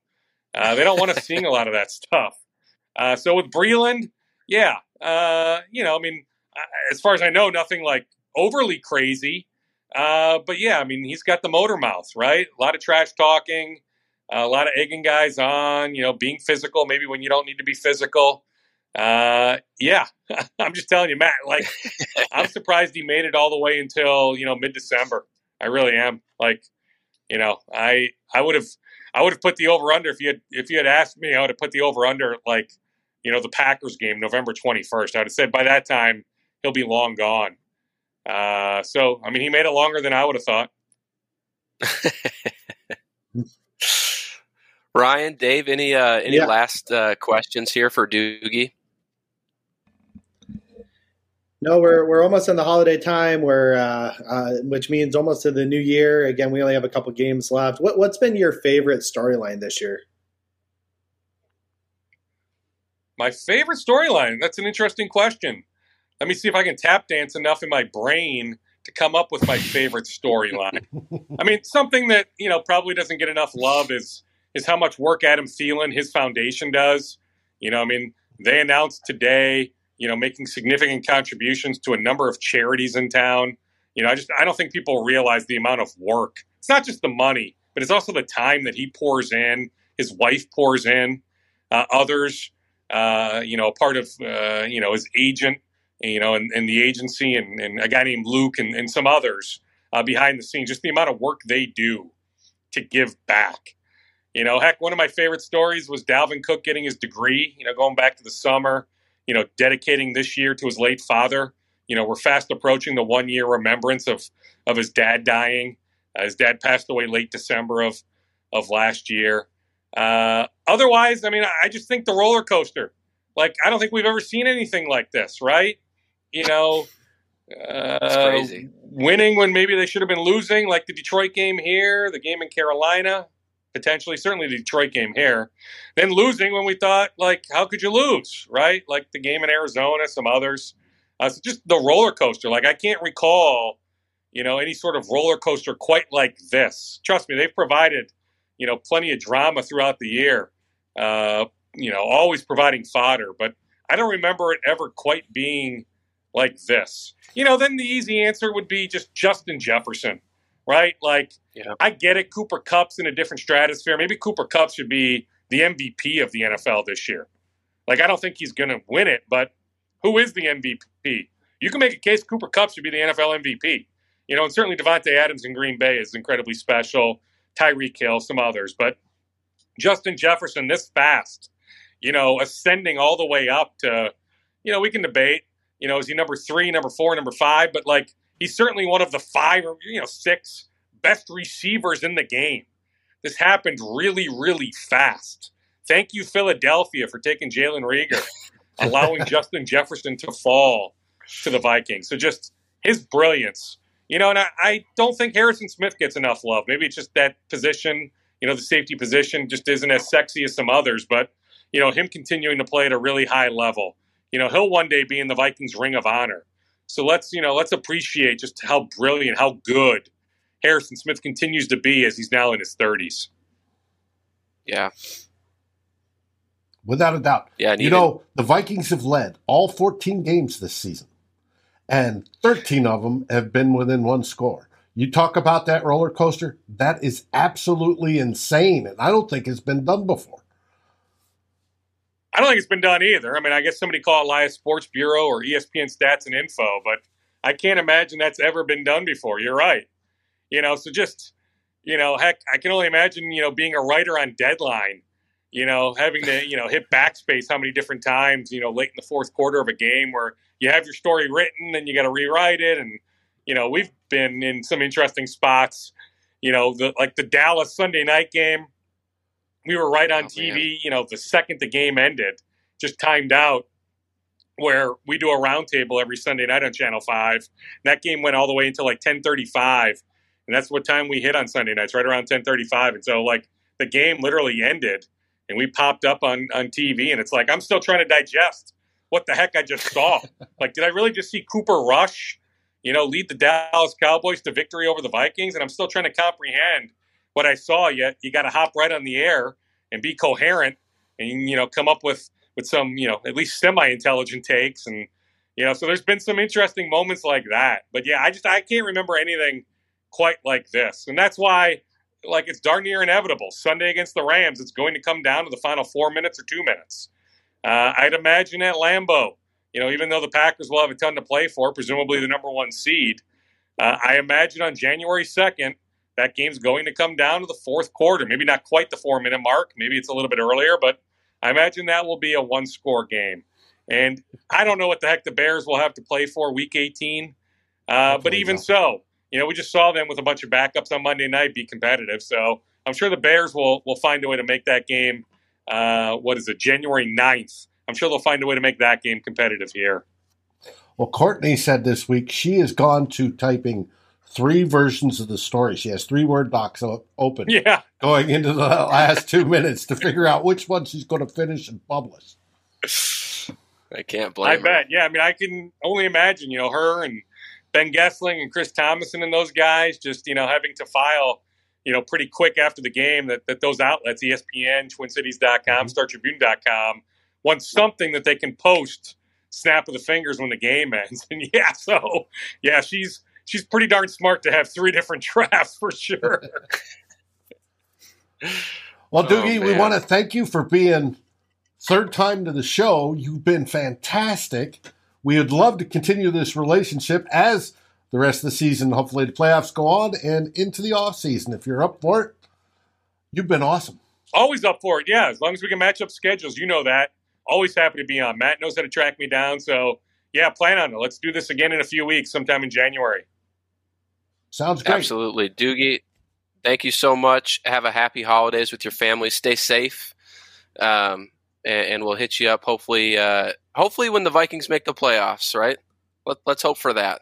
Uh, they don't want us seeing a lot of that stuff. Uh, so with Breeland, yeah, uh, you know, I mean, as far as I know, nothing like overly crazy. Uh, but yeah, I mean, he's got the motor mouth, right? A lot of trash talking, a lot of egging guys on, you know, being physical, maybe when you don't need to be physical. Uh, yeah, I'm just telling you, Matt, like, I'm surprised he made it all the way until, you know, mid December. I really am. Like, you know, I, I would have, I would have put the over under if you had, if you had asked me, I would have put the over under like, you know, the Packers game, November 21st. I would have said by that time he'll be long gone. Uh, so, I mean, he made it longer than I would have thought. Ryan, Dave, any uh, any Yeah. last uh, questions here for Doogie? No, we're we're almost in the holiday time, where uh, uh, which means almost to the new year. Again, we only have a couple games left. What what's been your favorite storyline this year? My favorite storyline. That's an interesting question. Let me see if I can tap dance enough in my brain to come up with my favorite storyline. I mean, something that you know probably doesn't get enough love is is how much work Adam Thielen, his foundation, does. You know, I mean, they announced today, you know, making significant contributions to a number of charities in town. You know, I just I don't think people realize the amount of work. It's not just the money, but it's also the time that he pours in. His wife pours in. Uh, others, uh, you know, part of uh, you know his agent, you know, and, and the agency, and, and a guy named Luke, and, and some others uh, behind the scenes. Just the amount of work they do to give back. You know, heck, one of my favorite stories was Dalvin Cook getting his degree. You know, going back to the summer. You know, dedicating this year to his late father. You know, we're fast approaching the one year remembrance of of his dad dying. Uh, his dad passed away late December of of last year. Uh, otherwise, I mean, I- just think the roller coaster. Like, I don't think we've ever seen anything like this, right? You know, uh, crazy. winning when maybe they should have been losing, like the Detroit game here, the game in Carolina, potentially, certainly the Detroit game here. Then losing when we thought, like, how could you lose, right? Like the game in Arizona, some others. Uh, so just the roller coaster. Like, I can't recall, you know, any sort of roller coaster quite like this. Trust me, they've provided, you know, plenty of drama throughout the year. Uh, you know, always providing fodder, but I don't remember it ever quite being like this. You know, then the easy answer would be just Justin Jefferson, right? Like, Yeah. I get it. Cooper Kupp's in a different stratosphere. Maybe Cooper Kupp should be the MVP of the NFL this year. Like, I don't think he's going to win it, but who is the MVP? You can make a case Cooper Kupp should be the NFL MVP. You know, and certainly Davante Adams in Green Bay is incredibly special. Tyreek Hill, some others, but Justin Jefferson this fast, you know, ascending all the way up to, you know, we can debate, you know, is he number three, number four, number five? But like, he's certainly one of the five or, you know, six best receivers in the game. This happened really, really fast. Thank you, Philadelphia, for taking Jalen Reagor, allowing Justin Jefferson to fall to the Vikings. So just his brilliance. You know, and I, I don't think Harrison Smith gets enough love. Maybe it's just that position, you know, the safety position just isn't as sexy as some others. But, you know, him continuing to play at a really high level. You know, he'll one day be in the Vikings ring of honor. So let's, you know, let's appreciate just how brilliant, how good Harrison Smith continues to be as he's now in his 30s. Yeah. Without a doubt. Yeah. You know, the Vikings have led all 14 games this season, and 13 of them have been within one score. You talk about that roller coaster, that is absolutely insane, and I don't think it's been done before. I don't think it's been done either. I mean, I guess somebody call it Elias Sports Bureau or ESPN Stats and Info, but I can't imagine that's ever been done before. You're right. You know, so just you know, heck, I can only imagine, you know, being a writer on deadline, you know, having to, you know, hit backspace how many different times, you know, late in the fourth quarter of a game where you have your story written and you got to rewrite it. And, you know, we've been in some interesting spots, you know, the, like the Dallas Sunday night game. We were right on oh, TV, man. you know, the second the game ended, just timed out where we do a roundtable every Sunday night on Channel Five. And that game went all the way until like ten thirty five, and that's what time we hit on Sunday nights, right around ten thirty five. And so like the game literally ended, and we popped up on on TV, and it's like I'm still trying to digest what the heck I just saw. like, did I really just see Cooper Rush, you know, lead the Dallas Cowboys to victory over the Vikings? And I'm still trying to comprehend what I saw. Yet you got to hop right on the air and be coherent, and you know, come up with with some, you know, at least semi-intelligent takes, and you know, so there's been some interesting moments like that. But yeah, I just I can't remember anything quite like this, and that's why, like, it's darn near inevitable. Sunday against the Rams, it's going to come down to the final four minutes or two minutes. Uh, I'd imagine at Lambeau, you know, even though the Packers will have a ton to play for, presumably the number one seed, uh, I imagine on January 2nd, that game's going to come down to the fourth quarter. Maybe not quite the four minute mark. Maybe it's a little bit earlier, but I imagine that will be a one score game. And I don't know what the heck the Bears will have to play for week 18. Uh, but even so, you know, we just saw them with a bunch of backups on Monday night be competitive. So I'm sure the Bears will, will find a way to make that game, uh, what is it, January 9th. I'm sure they'll find a way to make that game competitive here. Well, Courtney said this week she has gone to typing three versions of the story. She has three Word docs open. Yeah. Going into the last two minutes to figure out which one she's going to finish and publish. I can't blame I her. bet. Yeah. I mean, I can only imagine, you know, her and Ben Goessling and Chris Tomasson and those guys just, you know, having to file, you know, pretty quick after the game that, that those outlets, ESPN, TwinCities.com, mm-hmm. StarTribune.com, want something that they can post snap of the fingers when the game ends. And yeah, so yeah, she's she's pretty darn smart to have three different drafts for sure. well, oh, Doogie, oh, we want to thank you for being third time to the show. You've been fantastic. We would love to continue this relationship as the rest of the season, hopefully the playoffs go on and into the off season. If you're up for it, you've been awesome. Always up for it, yeah. As long as we can match up schedules, you know that. Always happy to be on. Matt knows how to track me down, so yeah, plan on it. Let's do this again in a few weeks, sometime in January. Sounds great. Absolutely. Doogie, thank you so much. Have a happy holidays with your family. Stay safe. Um, and, and, we'll hit you up hopefully uh, hopefully when the Vikings make the playoffs, right? Let, let's hope for that.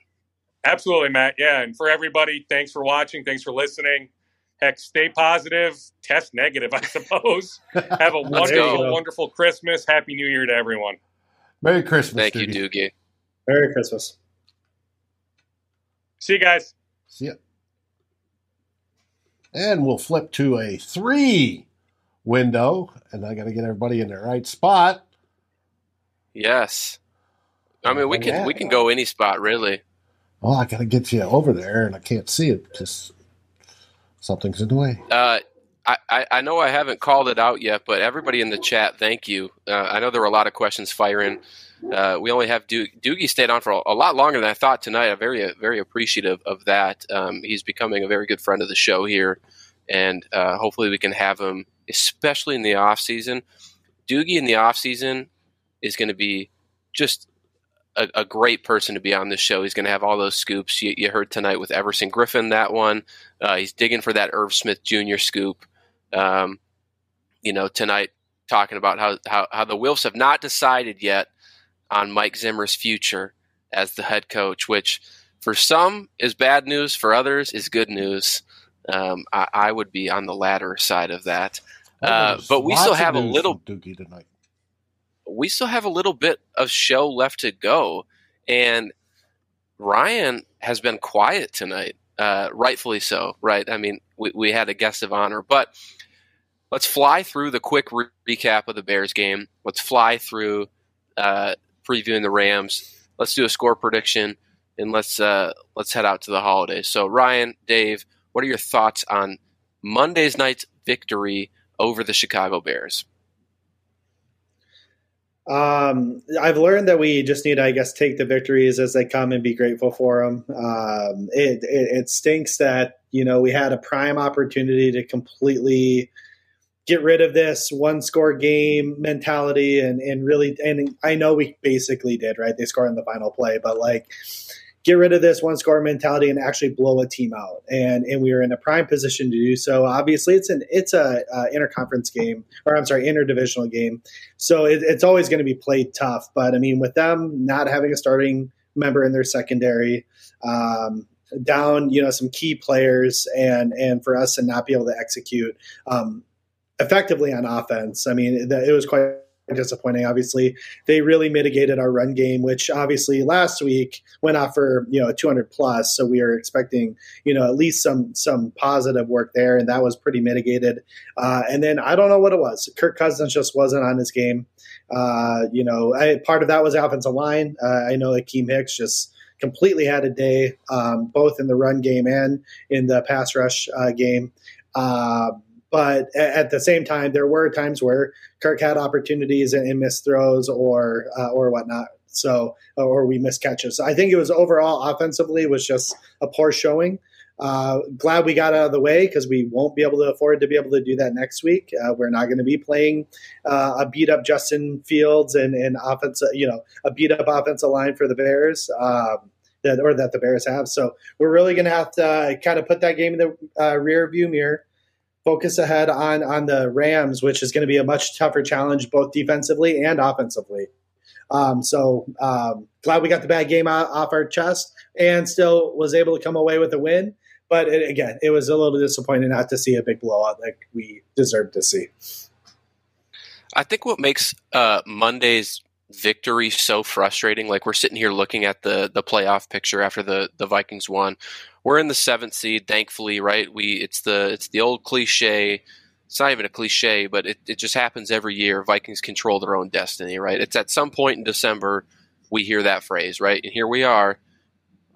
Absolutely, Matt. Yeah, and for everybody, thanks for watching. Thanks for listening. Heck, stay positive, test negative, I suppose. Have a wonderful, wonderful Christmas. Happy New Year to everyone. Merry Christmas. Thank Doogie. you, Doogie. Merry Christmas. See you guys. See ya. And we'll flip to a three window, and I got to get everybody in the right spot. Yes. I mean, we can we can go any spot really. Well, I got to get you over there, and I can't see it because something's in the way. Uh, I, I know I haven't called it out yet, but everybody in the chat, thank you. Uh, I know there were a lot of questions firing. Uh, we only have Do- Doogie stayed on for a, lot longer than I thought tonight. I'm very very appreciative of that. Um, he's becoming a very good friend of the show here, and uh, hopefully we can have him, especially in the off season. Doogie in the off season is going to be just a, a, great person to be on this show. He's going to have all those scoops you, you heard tonight with Everson Griffen. That one, uh, he's digging for that Irv Smith Jr. scoop. Um, you know, tonight talking about how, how, how the Wilfs have not decided yet on Mike Zimmer's future as the head coach, which for some is bad news, for others is good news. Um, I, I, would be on the latter side of that. Uh, but we still have a little Doogie tonight. We still have a little bit of show left to go, and Ryan has been quiet tonight, uh, rightfully so. Right? I mean, we, we had a guest of honor, but let's fly through the quick re- recap of the Bears game. Let's fly through uh, previewing the Rams. Let's do a score prediction and let's uh, let's head out to the holidays. So Ryan, Dave, what are your thoughts on Monday's night's victory over the Chicago Bears? Um, I've learned that we just need I guess, take the victories as they come and be grateful for them. Um, it, it, it stinks that You know, we had a prime opportunity to completely get rid of this one score game mentality and and really and I know we basically did, right? They scored in the final play, but like get rid of this one score mentality and actually blow a team out. And and we were in a prime position to do so. Obviously, it's an it's a uh, interconference game, or I'm sorry, interdivisional game. So it, it's always going to be played tough. But I mean, with them not having a starting member in their secondary. Um, down, you know, some key players, and and for us to not be able to execute um, effectively on offense. I mean, it was quite disappointing. Obviously, they really mitigated our run game, which obviously last week went off for you know 200 plus. So we are expecting you know at least some some positive work there, and that was pretty mitigated. Uh, and then I don't know what it was. Kirk Cousins just wasn't on his game. Uh, you know, I, part of that was offensive line. Uh, I know Akiem Hicks just completely had a day, um, both in the run game and in the pass rush uh, game. Uh, but at the same time, there were times where Kirk had opportunities and, missed throws or uh, or whatnot. So or we missed catches. So I think it was overall offensively was just a poor showing. Uh, glad we got out of the way because we won't be able to afford to be able to do that next week. Uh, we're not going to be playing uh, a beat up Justin Fields and and offense, you know, a beat up offensive line for the Bears. Um, that, or that the Bears have. So we're really going to have to uh, kind of put that game in the uh, rear view mirror focus ahead on on the Rams, which is going to be a much tougher challenge both defensively and offensively. Um, so um, glad we got the bad game off our chest and still was able to come away with a win. But it, again, it was a little disappointing not to see a big blowout like we deserved to see. I think what makes uh, Monday's victory so frustrating, like we're sitting here looking at the the playoff picture after the the Vikings won, we're in the seventh seed, thankfully, right? We it's the it's the old cliche. It's not even a cliche, but it, it just happens every year. Vikings control their own destiny, right? It's at some point in December we hear that phrase, right? And here we are,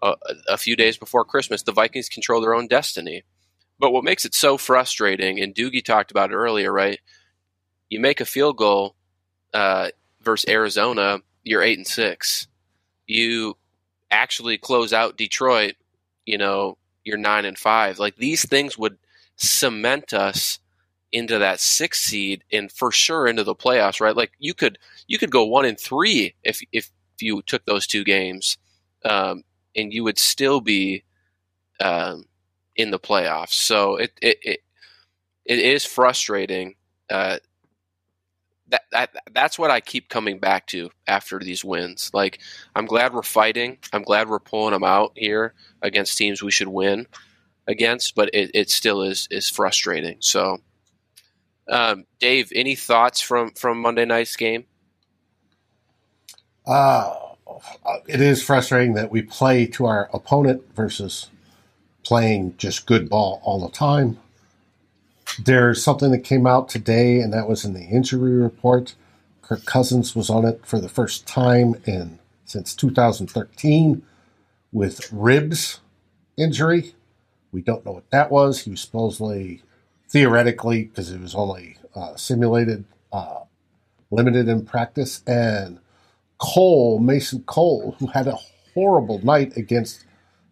uh, a few days before Christmas. The Vikings control their own destiny. But what makes it so frustrating, and Doogie talked about it earlier, right? You make a field goal uh, versus Arizona, you're eight and six. You actually close out Detroit you know, you're nine and five. Like these things would cement us into that six seed and for sure into the playoffs, right? Like you could you could go one and three if if you took those two games, um, and you would still be um, in the playoffs. So it it it, it is frustrating. Uh, that, that that's what I keep coming back to after these wins. Like I'm glad we're fighting. I'm glad we're pulling them out here against teams we should win against, but it, it still is is frustrating. So, um, Dave, any thoughts from from Monday night's game? Uh, it is frustrating that we play to our opponent versus playing just good ball all the time. There's something that came out today, and that was in the injury report. Kirk Cousins was on it for the first time in since 2013 with ribs injury. We don't know what that was. He was supposedly, theoretically, because it was only uh, simulated, uh, limited in practice. And Cole, Mason Cole, who had a horrible night against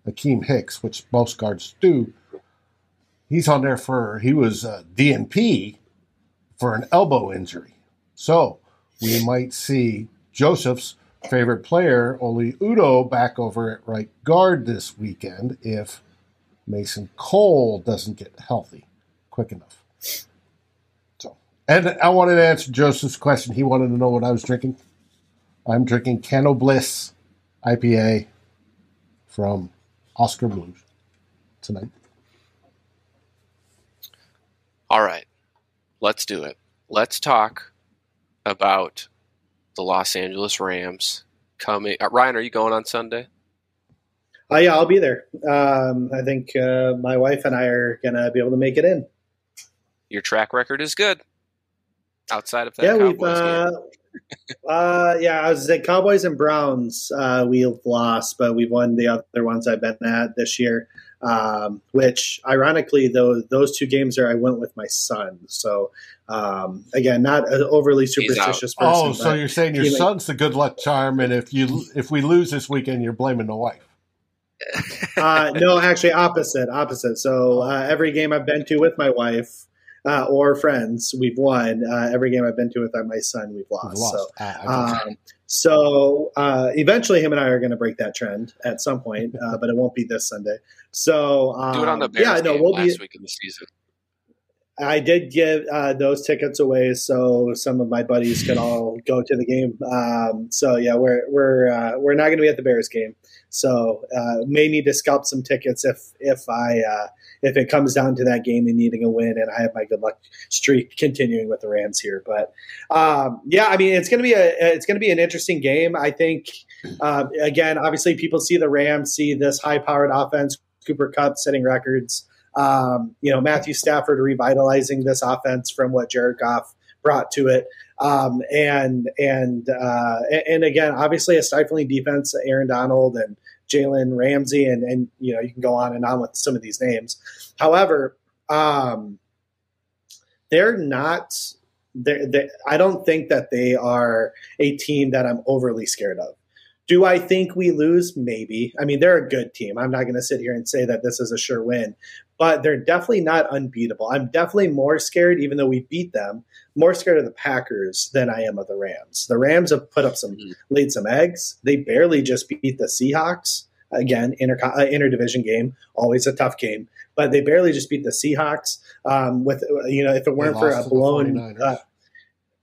Akiem Hicks, which most guards do, he's on there for, he was uh, DNP for an elbow injury. So we might see Joseph's favorite player, Oli Udoh, back over at right guard this weekend if Mason Cole doesn't get healthy quick enough. So, and I wanted to answer Joseph's question. He wanted to know what I was drinking. I'm drinking Can-O-Bliss IPA from Oskar Blues tonight. All right, let's do it. Let's talk about the Los Angeles Rams coming. Uh, Ryan, are you going on Sunday? Uh, yeah, I'll be there. Um, I think uh, my wife and I are gonna be able to make it in. Your track record is good. Outside of that, yeah, we've uh, uh, yeah, I was saying Cowboys and Browns. Uh, we've lost, but we've won the other ones I've been at this year. Um, which ironically, though, those two games are I went with my son. So um, again, not an overly superstitious person. Oh, so you're saying your son's the good luck charm, and if you if we lose this weekend, you're blaming the wife. uh, no, actually, opposite, opposite. So uh, every game I've been to with my wife uh, or friends, we've won. Uh, every game I've been to with my son, we've lost. We've lost. So, um, so uh, eventually, him and I are going to break that trend at some point, uh, but it won't be this Sunday. So um, Do it on the Bears yeah, no, we'll last be. week of the season. I did give uh, those tickets away, so some of my buddies could all go to the game. Um, so yeah, we're we're uh, we're not going to be at the Bears game, so uh, may need to scalp some tickets if if I uh, if it comes down to that game and needing a win, and I have my good luck streak continuing with the Rams here. But um, yeah, I mean it's going to be a it's to be an interesting game. I think uh, again, obviously, people see the Rams, see this high powered offense, Cooper Kupp setting records. Um, you know, Matthew Stafford revitalizing this offense from what Jared Goff brought to it. Um, and and uh, and again, obviously a stifling defense, Aaron Donald and Jalen Ramsey, and and you know you can go on and on with some of these names. However, um, they're not. They're, they I don't think that they are a team that I'm overly scared of. Do I think we lose? Maybe. I mean, they're a good team. I'm not going to sit here and say that this is a sure win, but they're definitely not unbeatable. I'm definitely more scared, even though we beat them, more scared of the Packers than I am of the Rams. The Rams have put up some, Mhm. laid some eggs. They barely just beat the Seahawks. Again, inter uh, interdivision game, always a tough game, but they barely just beat the Seahawks. Um, with you know, if it weren't for a blown, uh,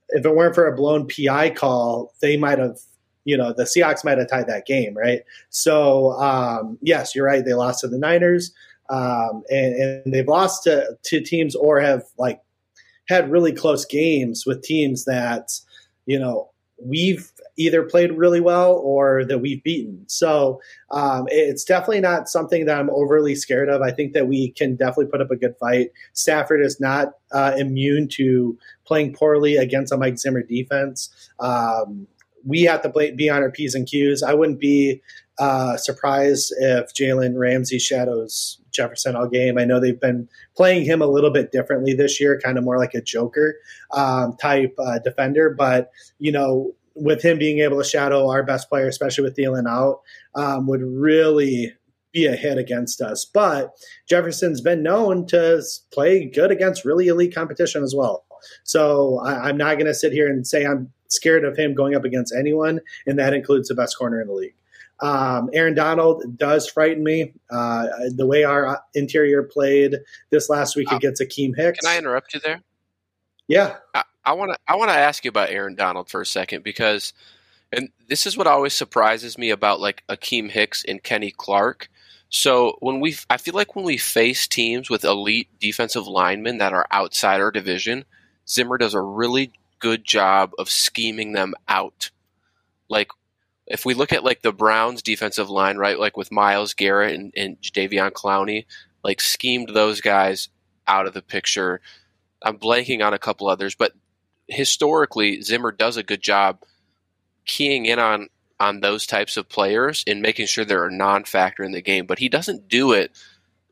if it weren't for a blown PI call, they might have you know the Seahawks might have tied that game, right? So um, yes, you're right. They lost to the Niners, um, and, and they've lost to, to teams or have like had really close games with teams that you know we've either played really well or that we've beaten. So um, it's definitely not something that I'm overly scared of. I think that we can definitely put up a good fight. Stafford is not uh, immune to playing poorly against a Mike Zimmer defense. Um, we have to play, be on our P's and Q's. I wouldn't be uh, surprised if Jalen Ramsey shadows Jefferson all game. I know they've been playing him a little bit differently this year, kind of more like a Joker um, type uh, defender. But, you know, with him being able to shadow our best player, especially with Thielen out, um, would really be a hit against us. But Jefferson's been known to play good against really elite competition as well. So I, I'm not going to sit here and say I'm scared of him going up against anyone, and that includes the best corner in the league. Um, Aaron Donald does frighten me. Uh, the way our interior played this last week Uh, against Akiem Hicks. Can I interrupt you there? yeah, I want to I want to ask you about Aaron Donald for a second because, and this is what always surprises me about like Akiem Hicks and Kenny Clark. So when we, I feel like when we face teams with elite defensive linemen that are outside our division, Zimmer does a really good job of scheming them out. Like if we look at like the Browns defensive line, right, like with Myles Garrett and, and Davion Clowney, like schemed those guys out of the picture. I'm blanking on a couple others, but historically Zimmer does a good job keying in on on those types of players and making sure they're a non-factor in the game. But he doesn't do it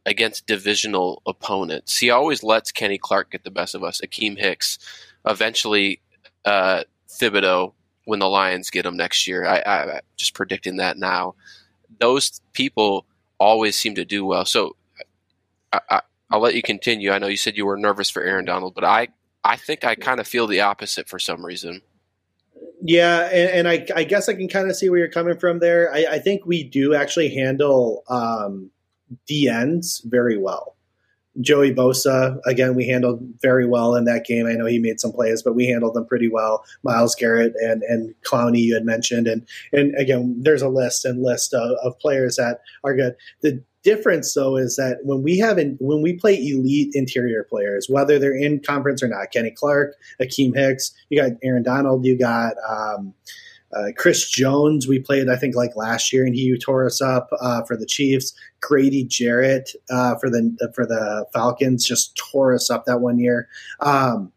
against divisional opponents. He always lets Kenny Clark get the best of us. Akiem Hicks, eventually uh, Thibodeaux when the Lions get him next year. I, I I'm just predicting that now. Those people always seem to do well. So I, I, I'll let you continue. I know you said you were nervous for Aaron Donald, but I I think I kind of feel the opposite for some reason. Yeah, and, and I, I, guess I can kind of see where you're coming from there. I, I think we do actually handle um, DNs very well. Joey Bosa, again, we handled very well in that game. I know he made some plays, but we handled them pretty well. Myles Garrett and and Clowney, you had mentioned, and and again, there's a list and list of, of players that are good. The difference though is that when we have in, when we play elite interior players, whether they're in conference or not, Kenny Clark, Akiem Hicks, you got Aaron Donald, you got um, uh, Chris Jones. We played I think like last year, and he tore us up uh, for the Chiefs. Grady Jarrett uh, for the for the Falcons just tore us up that one year. Um,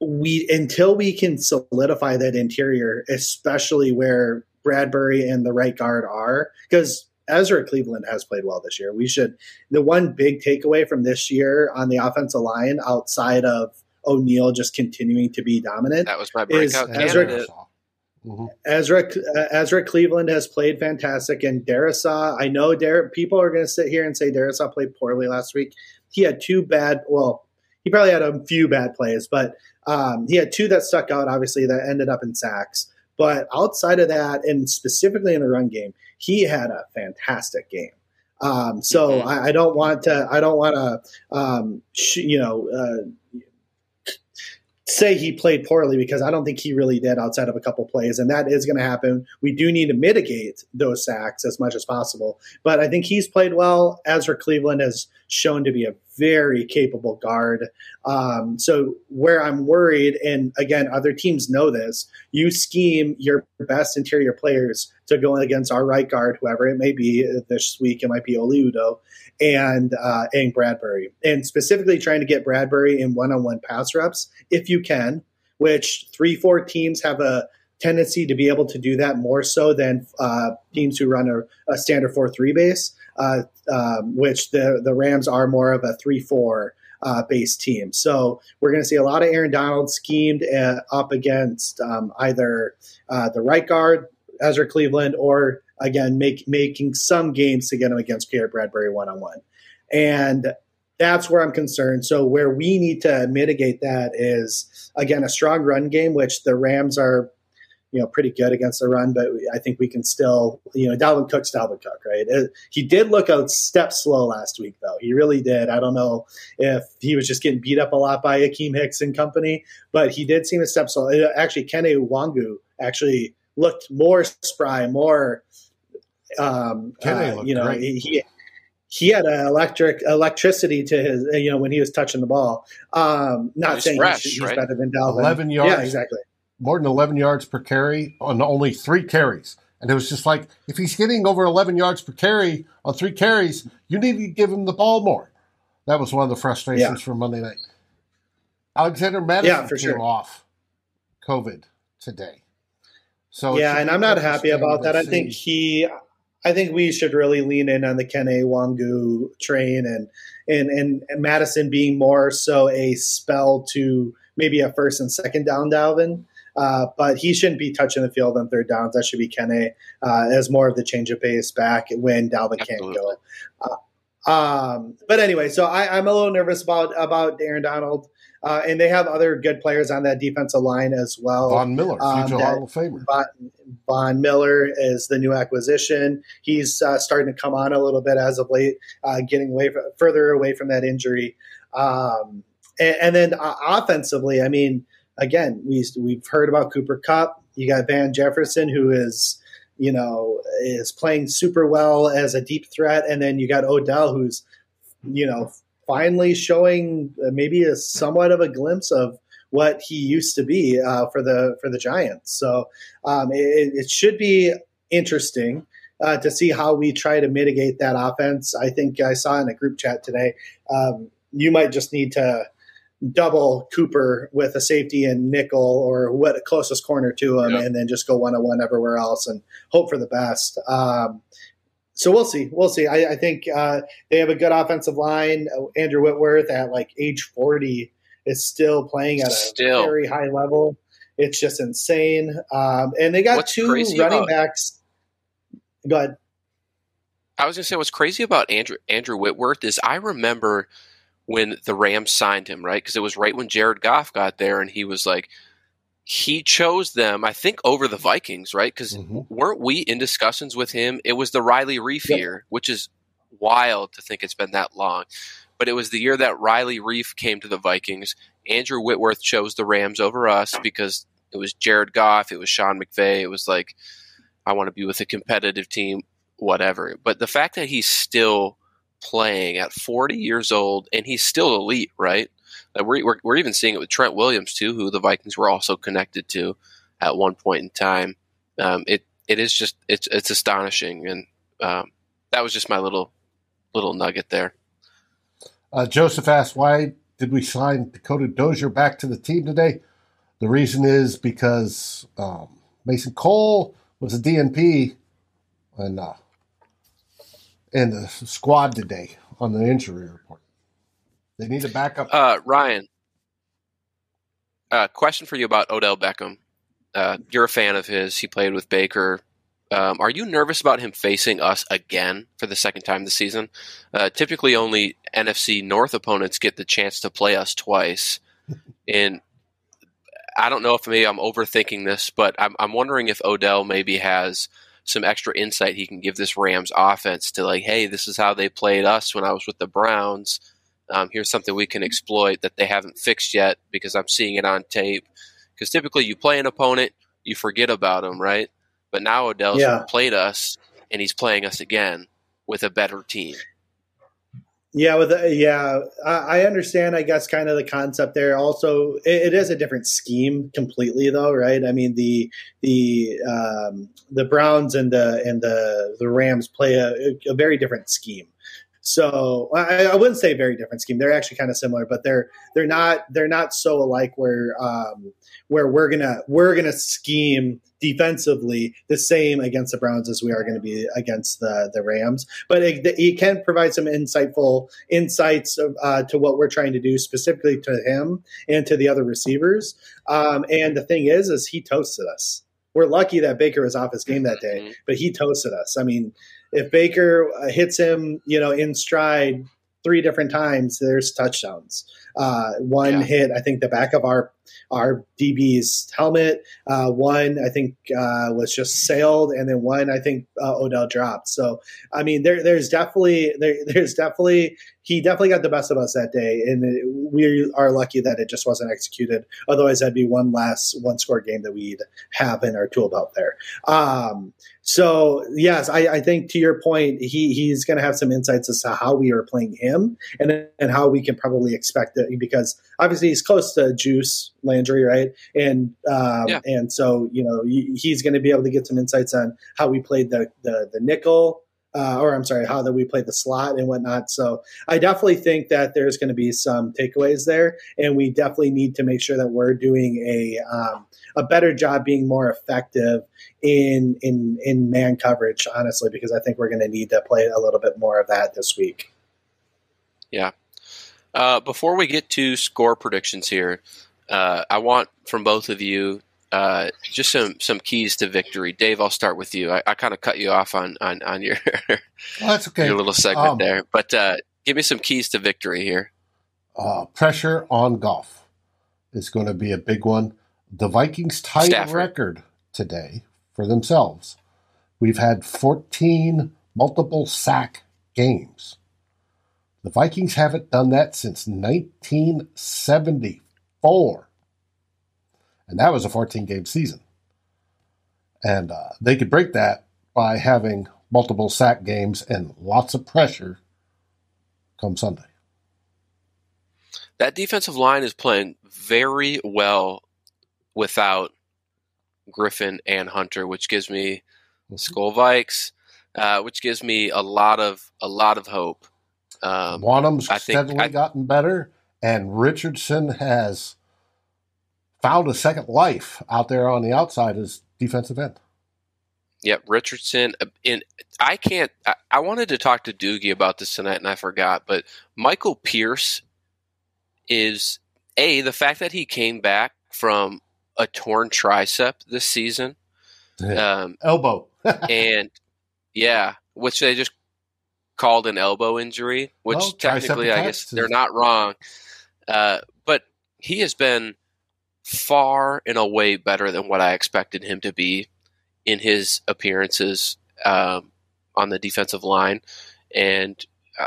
we until we can solidify that interior, especially where Bradbury and the right guard are, because Ezra Cleveland has played well this year. We should. The one big takeaway from this year on the offensive line, outside of O'Neill just continuing to be dominant, That was my Is breakout Ezra- candidate. Mm-hmm. Ezra uh, Ezra Cleveland has played fantastic, and Darrisaw. I know Dar- people are going to sit here and say Darrisaw played poorly last week. He had two bad. Well, he probably had a few bad plays, but um, he had two that stuck out. Obviously, that ended up in sacks. But outside of that, and specifically in the run game, he had a fantastic game. Um, so mm-hmm. I, I, don't want to. I don't want to. Um, sh- you know. Uh, say he played poorly because I don't think he really did outside of a couple plays, and that is going to happen. We do need to mitigate those sacks as much as possible, but I think he's played well. Ezra Cleveland has shown to be a very capable guard. Um, so where I'm worried, and again, other teams know this, you scheme your best interior players to go against our right guard, whoever it may be. This week it might be Oli Udoh and uh, and Bradbury, and specifically trying to get Bradbury in one-on-one pass reps if you can. Which three, four teams have a tendency to be able to do that more so than uh, teams who run a, a standard four-three base uh, um, which the the Rams are more of a three four uh, base team. So we're going to see a lot of Aaron Donald schemed uh, up against um, either uh, the right guard Ezra Cleveland or again make, making some games to get him against Pierre Bradbury one on one, and that's where I'm concerned. So where we need to mitigate that is again a strong run game, which the Rams are you know, pretty good against the run, but I think we can still, you know, Dalvin Cook's Dalvin Cook, right? It, he did look a step slow last week, though. He really did. I don't know if he was just getting beat up a lot by Akiem Hicks and company, but he did seem a step slow. Uh, actually, Kene Nwangwu actually looked more spry, more, um, uh, you know, great. he, he had an electric electricity to his, you know, when he was touching the ball. Um, not he's saying fresh, he's, he's right? better than Dalvin. Eleven yards. Yeah, exactly more than 11 yards per carry on only three carries. And it was just like, if he's getting over 11 yards per carry on three carries, you need to give him the ball more. That was one of the frustrations yeah. from Monday night. Alexander Mattison yeah, for came sure. off COVID today. So yeah, and I'm not happy about that. I think he, I think we should really lean in on the Kene Nwangwu train and and and Mattison being more so a spell to maybe a first and second down Dalvin uh, but he shouldn't be touching the field on third downs. That should be Kene uh, as more of the change of pace back when Dalvin Absolutely. can't go. Uh, um, but anyway, so I, am a little nervous about about Aaron Donald. Uh, and they have other good players on that defensive line as well. Von Miller, um, future Hall of Famer. Von, Von, Miller is the new acquisition. He's uh, starting to come on a little bit as of late, uh, getting away from, further away from that injury. Um, and, and, then uh, offensively, I mean, again, we we've heard about Cooper Kupp. You got Van Jefferson, who is you know is playing super well as a deep threat, and then you got Odell, who's you know finally showing maybe a somewhat of a glimpse of what he used to be uh, for the for the Giants. So um, it, it, should be interesting. Uh, to see how we try to mitigate that offense, I think I saw in a group chat today. Um, you might just need to double Cooper with a safety and nickel or what closest corner to him, and then just go one on one everywhere else and hope for the best. Um, so we'll see. We'll see. I, I think uh, they have a good offensive line. Andrew Whitworth at like age forty is still playing at a still. very high level. It's just insane. Um, and they got what's two running backs. Go ahead. I was going to say what's crazy about Andrew Andrew Whitworth is I remember when the Rams signed him, right? Because it was right when Jared Goff got there, and he was like, he chose them, I think, over the Vikings, right? Because mm-hmm. weren't we in discussions with him? It was the Riley Reiff yep. year, which is wild to think it's been that long. But it was the year that Riley Reiff came to the Vikings. Andrew Whitworth chose the Rams over us because it was Jared Goff, it was Sean McVay. It was like, I want to be with a competitive team, whatever. But the fact that he's still playing at 40 years old, and he's still elite, right? We're, we're, we're, even seeing it with Trent Williams too, who the Vikings were also connected to at one point in time. Um, it it is just it's it's astonishing, and um, that was just my little little nugget there. Uh, Joseph asked, "Why did we sign Dakota Dozier back to the team today?" The reason is because um, Mason Cole was a DNP, and uh, in the squad today on the injury report. They need a backup. Uh, Ryan, uh, question for you about Odell Beckham. uh, you're a fan of his. He played with Baker. Um, are you nervous about him facing us again for the second time this season? Uh, typically, only NFC North opponents get the chance to play us twice. and I don't know if maybe I'm overthinking this, but I'm, I'm wondering if Odell maybe has some extra insight he can give this Rams offense to like, hey, this is how they played us when I was with the Browns. Um, here's something we can exploit that they haven't fixed yet because I'm seeing it on tape. Because typically you play an opponent, you forget about them, right? But now Odell's Yeah. played us and he's playing us again with a better team. Yeah, with the, yeah, I, I understand. I guess kind of the concept there. Also, it, it is a different scheme completely, though, right? I mean the the um, the Browns and the and the the Rams play a, a very different scheme. So I, I wouldn't say very different scheme. They're actually kind of similar, but they're they're not they're not so alike. Where um, where we're gonna we're gonna scheme defensively the same against the Browns as we are going to be against the the Rams. But it, it can provide some insightful insights uh, to what we're trying to do specifically to him and to the other receivers. Um, and the thing is, is he toasted us. We're lucky that Baker was off his game that day, Mhm. but he toasted us. I mean, if Baker uh, hits him, you know, in stride three different times, there's touchdowns. Uh, one Yeah. hit, I think, the back of our our DB's helmet. Uh, one, I think, uh, was just sailed, and then one, I think, uh, Odell dropped. So, I mean, there, there's definitely, there, there's definitely, he definitely got the best of us that day, and it, we are lucky that it just wasn't executed. Otherwise, that'd be one last one score game that we'd have in our tool belt there. Um, so, yes, I, I think to your point, he he's going to have some insights as to how we are playing him, and and how we can probably expect it because obviously he's close to Juice Landry, right? And um, Yeah. and so you know he's going to be able to get some insights on how we played the the, the nickel. Uh, or I'm sorry, how that we play the slot and whatnot. So I definitely think that there's going to be some takeaways there, and we definitely need to make sure that we're doing a um, a better job being more effective in in in man coverage. Honestly, because I think we're going to need to play a little bit more of that this week. Yeah. Uh, before we get to score predictions here, uh, I want from both of you uh, just some some keys to victory. Dave, I'll start with you. I, I kind of cut you off on on, on your Well, that's okay. your little segment Um, there, but uh, give me some keys to victory here. Uh, pressure on Goff is going to be a big one. The Vikings tied Stafford. record today for themselves. We've had 14 multiple sack games. The Vikings haven't done that since 1974. And that was a 14 game season. And uh, they could break that by having multiple sack games and lots of pressure come Sunday. That defensive line is playing very well without Griffen and Hunter, which gives me Skol Vikes, uh, which gives me a lot of a lot of hope. Um, Wonnum's steadily I- gotten better, and Richardson has found a second life out there on the outside as defensive end. Yep, Richardson. uh, And I can't. I, I wanted to talk to Doogie about this tonight, and I forgot. But Michael Pierce is a the fact that he came back from a torn tricep this season, um, Elbow. and yeah, which they just called an elbow injury, which Well, technically I guess they're not wrong. Uh, but he has been far and away better than what I expected him to be in his appearances um, on the defensive line, and uh,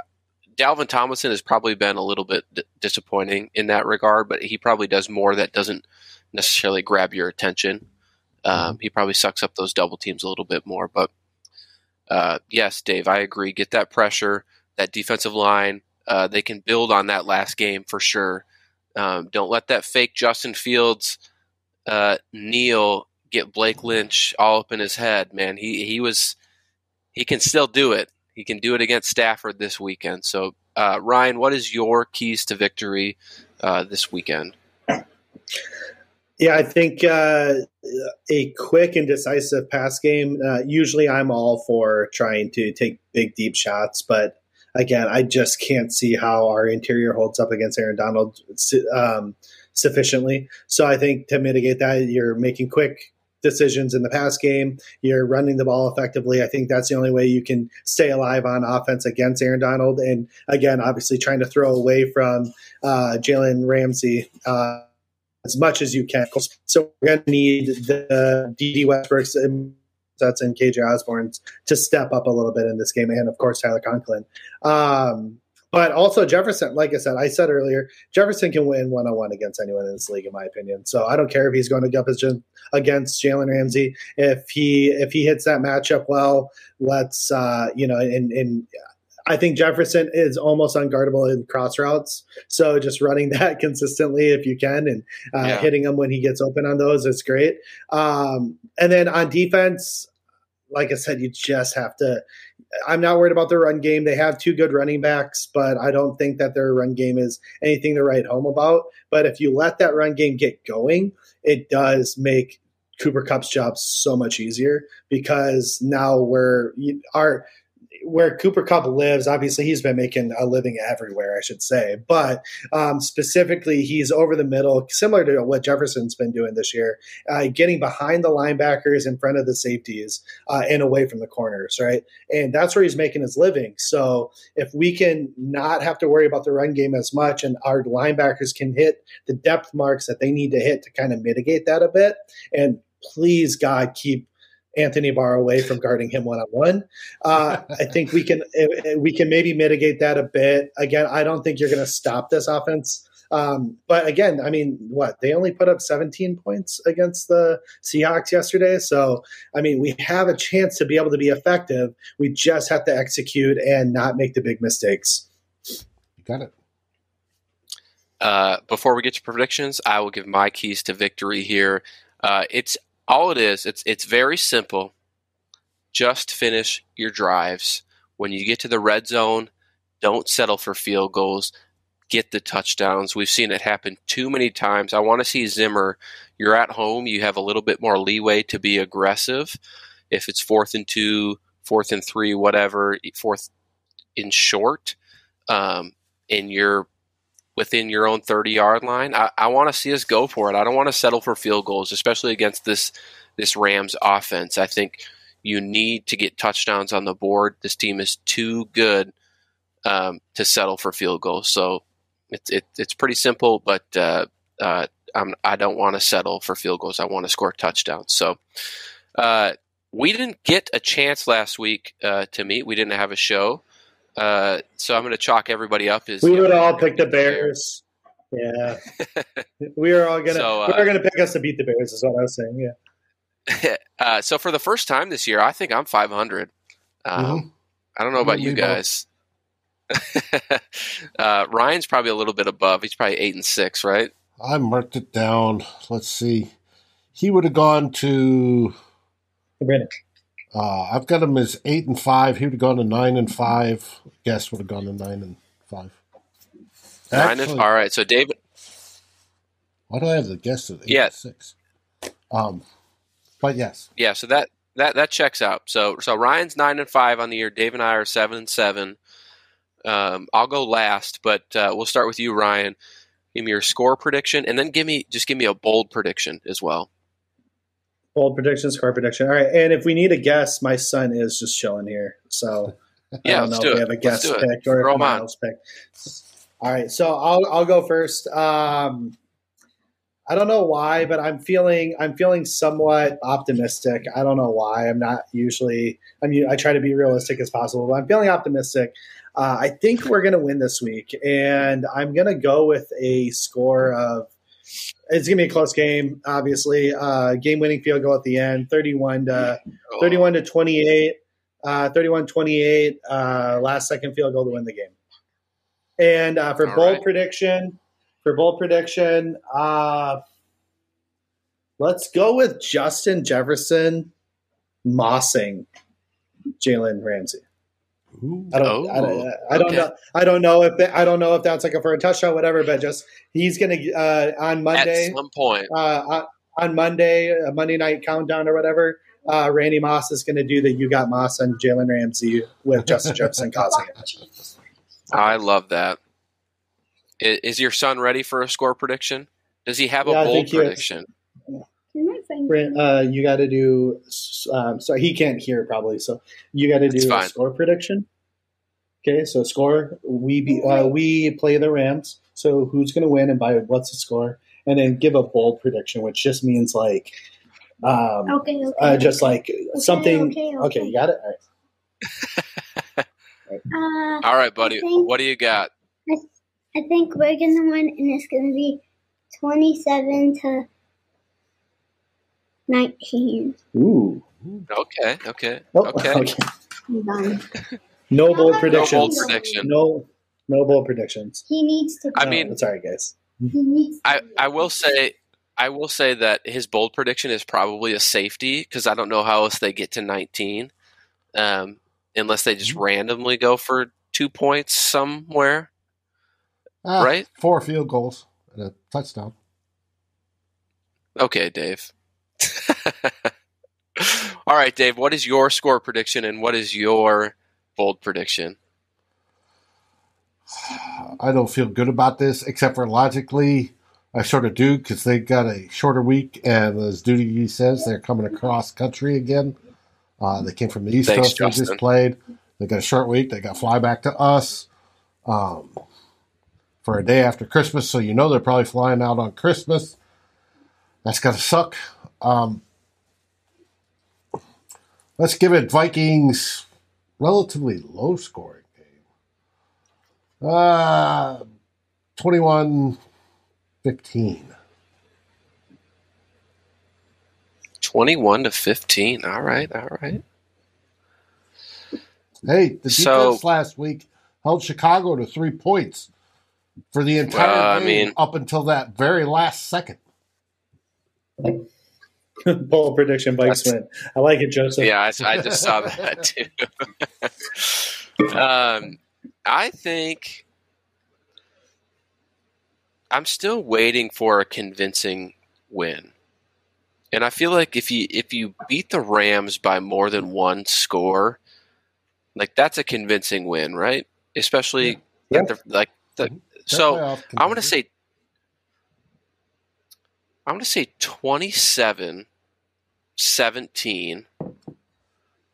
Dalvin Tomlinson has probably been a little bit d- disappointing in that regard, but he probably does more that doesn't necessarily grab your attention. Um, he probably sucks up those double teams a little bit more, but uh, yes, Dave, I agree. Get that pressure, that defensive line. Uh, they can build on that last game for sure. Um, don't let that fake Justin Fields uh, kneel get Blake Lynch all up in his head. Man, he he was he can still do it. He can do it against Stafford this weekend. So, uh, Ryan, what is your keys to victory uh, this weekend? Yeah, I think uh, a quick and decisive pass game. Uh, usually, I'm all for trying to take big, deep shots, but again, I just can't see how our interior holds up against Aaron Donald um, sufficiently. So I think to mitigate that, you're making quick, decisions in the pass game. You're running the ball effectively. I think that's the only way you can stay alive on offense against Aaron Donald. And again, obviously trying to throw away from uh, Jalen Ramsey. Uh, as much as you can. So we're going to need the Dede Westbrooks that's in KJ Osborne to step up a little bit in this game, and of course Tyler Conklin. Um, but also Jefferson, like I said, I said earlier, Jefferson can win one on one against anyone in this league, in my opinion. So I don't care if he's going to go up against Jalen Ramsey. If he if he hits that matchup well, let's uh, you know, and, and I think Jefferson is almost unguardable in cross routes. So just running that consistently if you can and uh, yeah. hitting him when he gets open on those is great. Um, and then on defense, like I said, you just have to. I'm not worried about their run game. They have two good running backs, but I don't think that their run game is anything to write home about. But if you let that run game get going, it does make Cooper Kupp's job so much easier because now we're our where Cooper Kupp lives, obviously he's been making a living everywhere, I should say. But um, specifically, he's over the middle, similar to what Jefferson's been doing this year, uh, getting behind the linebackers in front of the safeties uh, and away from the corners, right? And that's where he's making his living. So if we can not have to worry about the run game as much and our linebackers can hit the depth marks that they need to hit to kind of mitigate that a bit, and please, God, keep Anthony Barr away from guarding him one on one. I think we can eh, eh, we can maybe mitigate that a bit. Again, I don't think you're going to stop this offense. Um, but again, I mean, what they only put up 17 points against the Seahawks yesterday. So, I mean, we have a chance to be able to be effective. We just have to execute and not make the big mistakes. You got it. Uh, before we get to predictions, I will give my keys to victory here. Uh, it's all it is, it's it's very simple. Just finish your drives. When you get to the red zone, don't settle for field goals. Get the touchdowns. We've seen it happen too many times. I want to see Zimmer. You're at home. You have a little bit more leeway to be aggressive. If it's fourth and two, fourth and three, whatever, fourth in short, um, and you're within your own 30 yard line. I, I want to see us go for it. I don't want to settle for field goals, especially against this this Rams offense. I think you need to get touchdowns on the board. This team is too good um, to settle for field goals. So it's it, it's pretty simple, but uh, uh, I'm, I do not want to settle for field goals. I want to score touchdowns. So. Uh, we didn't get a chance last week uh, to meet. We didn't have a show. Uh, so I'm going to chalk everybody up as we would all pick the Bears. Yeah, we are all gonna so, uh, we are gonna pick us to beat the Bears. Is what I was saying. Yeah. uh, so for the first time this year, I think I'm 500. Um, mm-hmm. I don't know about you guys. uh, Ryan's probably a little bit above. He's probably eight and six, right? I marked it down. Let's see. He would have gone to. Uh, I've got him as eight and five. He would have gone to nine and five. Guess would have gone to nine and five. Nine and all right. So David, why do I have the guess at eight yeah. six? Um, but yes, yeah. So that that that checks out. So so Ryan's nine and five on the year. Dave and I are seven and seven. Um, I'll go last, but uh, we'll start with you, Ryan. Give me your score prediction, and then give me just give me a bold prediction as well. Bold predictions, score prediction. All right, and if we need a guess, my son is just chilling here, so yeah, I don't know if we have a guest pick or if Miles pick. All right, so I'll I'll go first. Um, I don't know why, but I'm feeling I'm feeling somewhat optimistic. I don't know why. I'm not usually. I mean, I try to be realistic as possible, but I'm feeling optimistic. Uh, I think we're going to win this week, and I'm going to go with a score of it's gonna be a close game. Obviously, uh, game-winning field goal at the end, thirty-one to oh. thirty-one to twenty-eight, uh, 31-28, uh, last second field goal to win the game. And uh, for All bold right. prediction, for bold prediction, uh, let's go with Justin Jefferson mossing Jalen Ramsey. I don't, oh, I don't, I don't okay. know. I don't know if they, I don't know if that's like a for a touchdown, whatever. But just he's gonna uh, on Monday. At some point, uh, on Monday, a Monday night countdown or whatever. Uh, Randy Moss is going to do the "You Got Moss" and Jalen Ramsey with Justin Jefferson causing it. I love that. Is your son ready for a score prediction? Does he have a yeah, bold prediction? Uh, you got to do. Um, sorry, he can't hear probably, so you got to That's do a score prediction. Okay, so score we be, uh, we play the Rams. So who's going to win and by what's the score? And then give a bold prediction, which just means like, um, Okay, okay. uh, just like something. okay, Okay, okay. you got it. All right. Uh, All right, buddy. Think- What do you got? I think we're gonna win, and it's gonna be twenty-seven to nineteen. Ooh. Okay, okay, Oh, okay. I'm done. No bold No No predictions. bold prediction. No, no bold predictions. He needs to. I No, mean- sorry guys. he needs. I, I will say I will say that his bold prediction is probably a safety because I don't know how else they get to 19, um, unless they just randomly go for two points somewhere. Ah, Right? Four field goals and a touchdown. Okay, Dave. All right, Dave. What is your score prediction and what is your bold prediction? I don't feel good about this, except for logically, I sort of do because they got a shorter week, and as Doogie says, they're coming across country again. Uh, they came from the East Thanks, Coast. They just played. They got a short week. They got fly back to us um, for a day after Christmas, so you know they're probably flying out on Christmas. That's gonna suck. Um, let's give it Vikings relatively low scoring game. Uh, 21 15. 21 to 15. All right, all right. Hey, the defense So- last week held Chicago to three points for the entire I game mean- up until that very last second. bold prediction. Bikes That's- win. I like it, Joseph. Yeah, I, I just saw that too. um, I think I'm still waiting for a convincing win, and I feel like if you if you beat the Rams by more than one score, like that's a convincing win, right? Especially Yeah. at the, like the so. I want to say I'm going to say 27 17.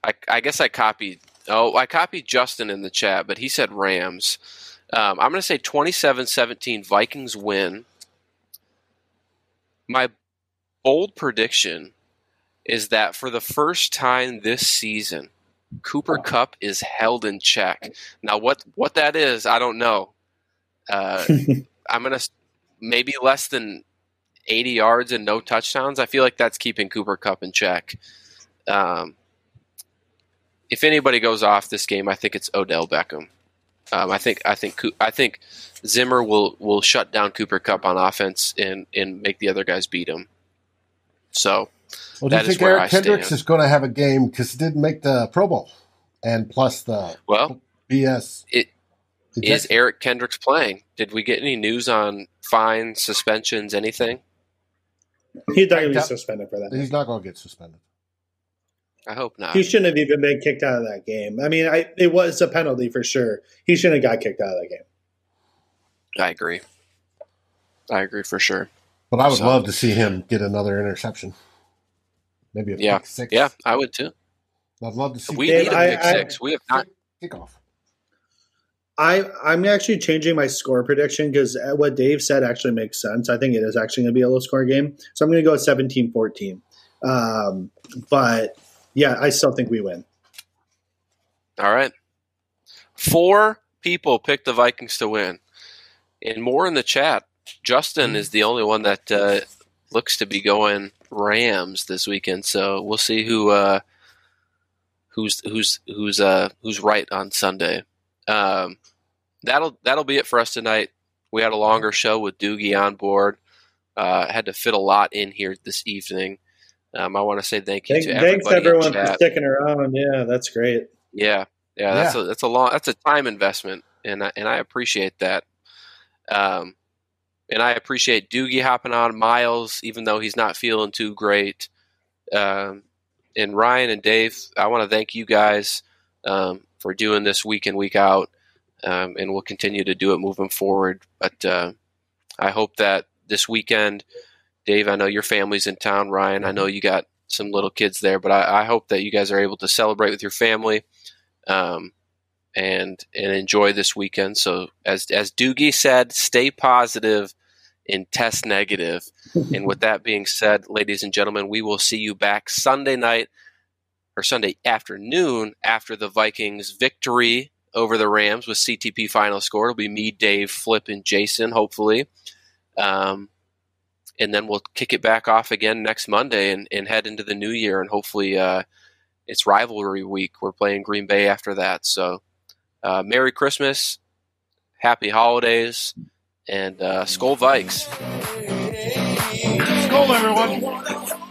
I, I guess I copied oh, I copied Justin in the chat, but he said Rams. Um, I'm going to say 27 17 Vikings win. My bold prediction is that for the first time this season, Cooper Kupp is held in check. Now, what, what that is, I don't know. Uh, I'm gonna maybe less than 80 yards and no touchdowns. I feel like that's keeping Cooper Kupp in check. Um, if anybody goes off this game, I think it's Odell Beckham. Um, I think I think I think Zimmer will will shut down Cooper Kupp on offense and and make the other guys beat him. So Well, do you think Eric I Kendricks stand. is going to have a game because he didn't make the Pro Bowl? And plus the well, BS. It- is. Eric Kendricks playing? Did we get any news on fines, suspensions, anything? He's not going to be suspended for that. He's not going to get suspended. I hope not. He shouldn't have even been kicked out of that game. I mean, I, it was a penalty for sure. He shouldn't have got kicked out of that game. I agree. I agree for sure. But I would So- love to see him get another interception. Maybe a Yeah. pick six. Yeah, I would too. I'd love to see We Dave, need a pick I- six. We have not. kickoff. I I'm actually changing my score prediction because what Dave said actually makes sense. I think it is actually going to be a low score game, so I'm going to go 17-14. Um, but yeah, I still think we win. All right. Four people picked the Vikings to win, and more in the chat. Justin is the only one that uh, looks to be going Rams this weekend. So we'll see who uh, who's who's who's uh, who's right on Sunday. Um, that'll that'll be it for us tonight. We had a longer show with Doogie on board. Uh, had to fit a lot in here this evening. Um, I want to say thank you Thank, to thanks everybody in everyone for sticking around. Yeah, that's great. Yeah, yeah, that's a that's a long that's a time investment, and I, and I appreciate that. Um, and I appreciate Doogie hopping on Miles, even though he's not feeling too great. Um, and Ryan and Dave, I want to thank you guys um, for doing this week in week out, um, and we'll continue to do it moving forward. But uh, I hope that this weekend Dave, I know your family's in town. Ryan, I know you got some little kids there, but I, I hope that you guys are able to celebrate with your family. Um, and and enjoy this weekend. So as as Doogie said, stay positive and test negative. and with that being said, ladies and gentlemen, we will see you back Sunday night or Sunday afternoon after the Vikings victory over the Rams with CTP final score. It'll be me, Dave, Flip, and Jason, hopefully. Um, and then we'll kick it back off again next Monday and, and head into the new year. And hopefully, uh, it's rivalry week. We're playing Green Bay after that. So, uh, Merry Christmas, Happy Holidays, and uh, Skol Vikes. Skol, everyone.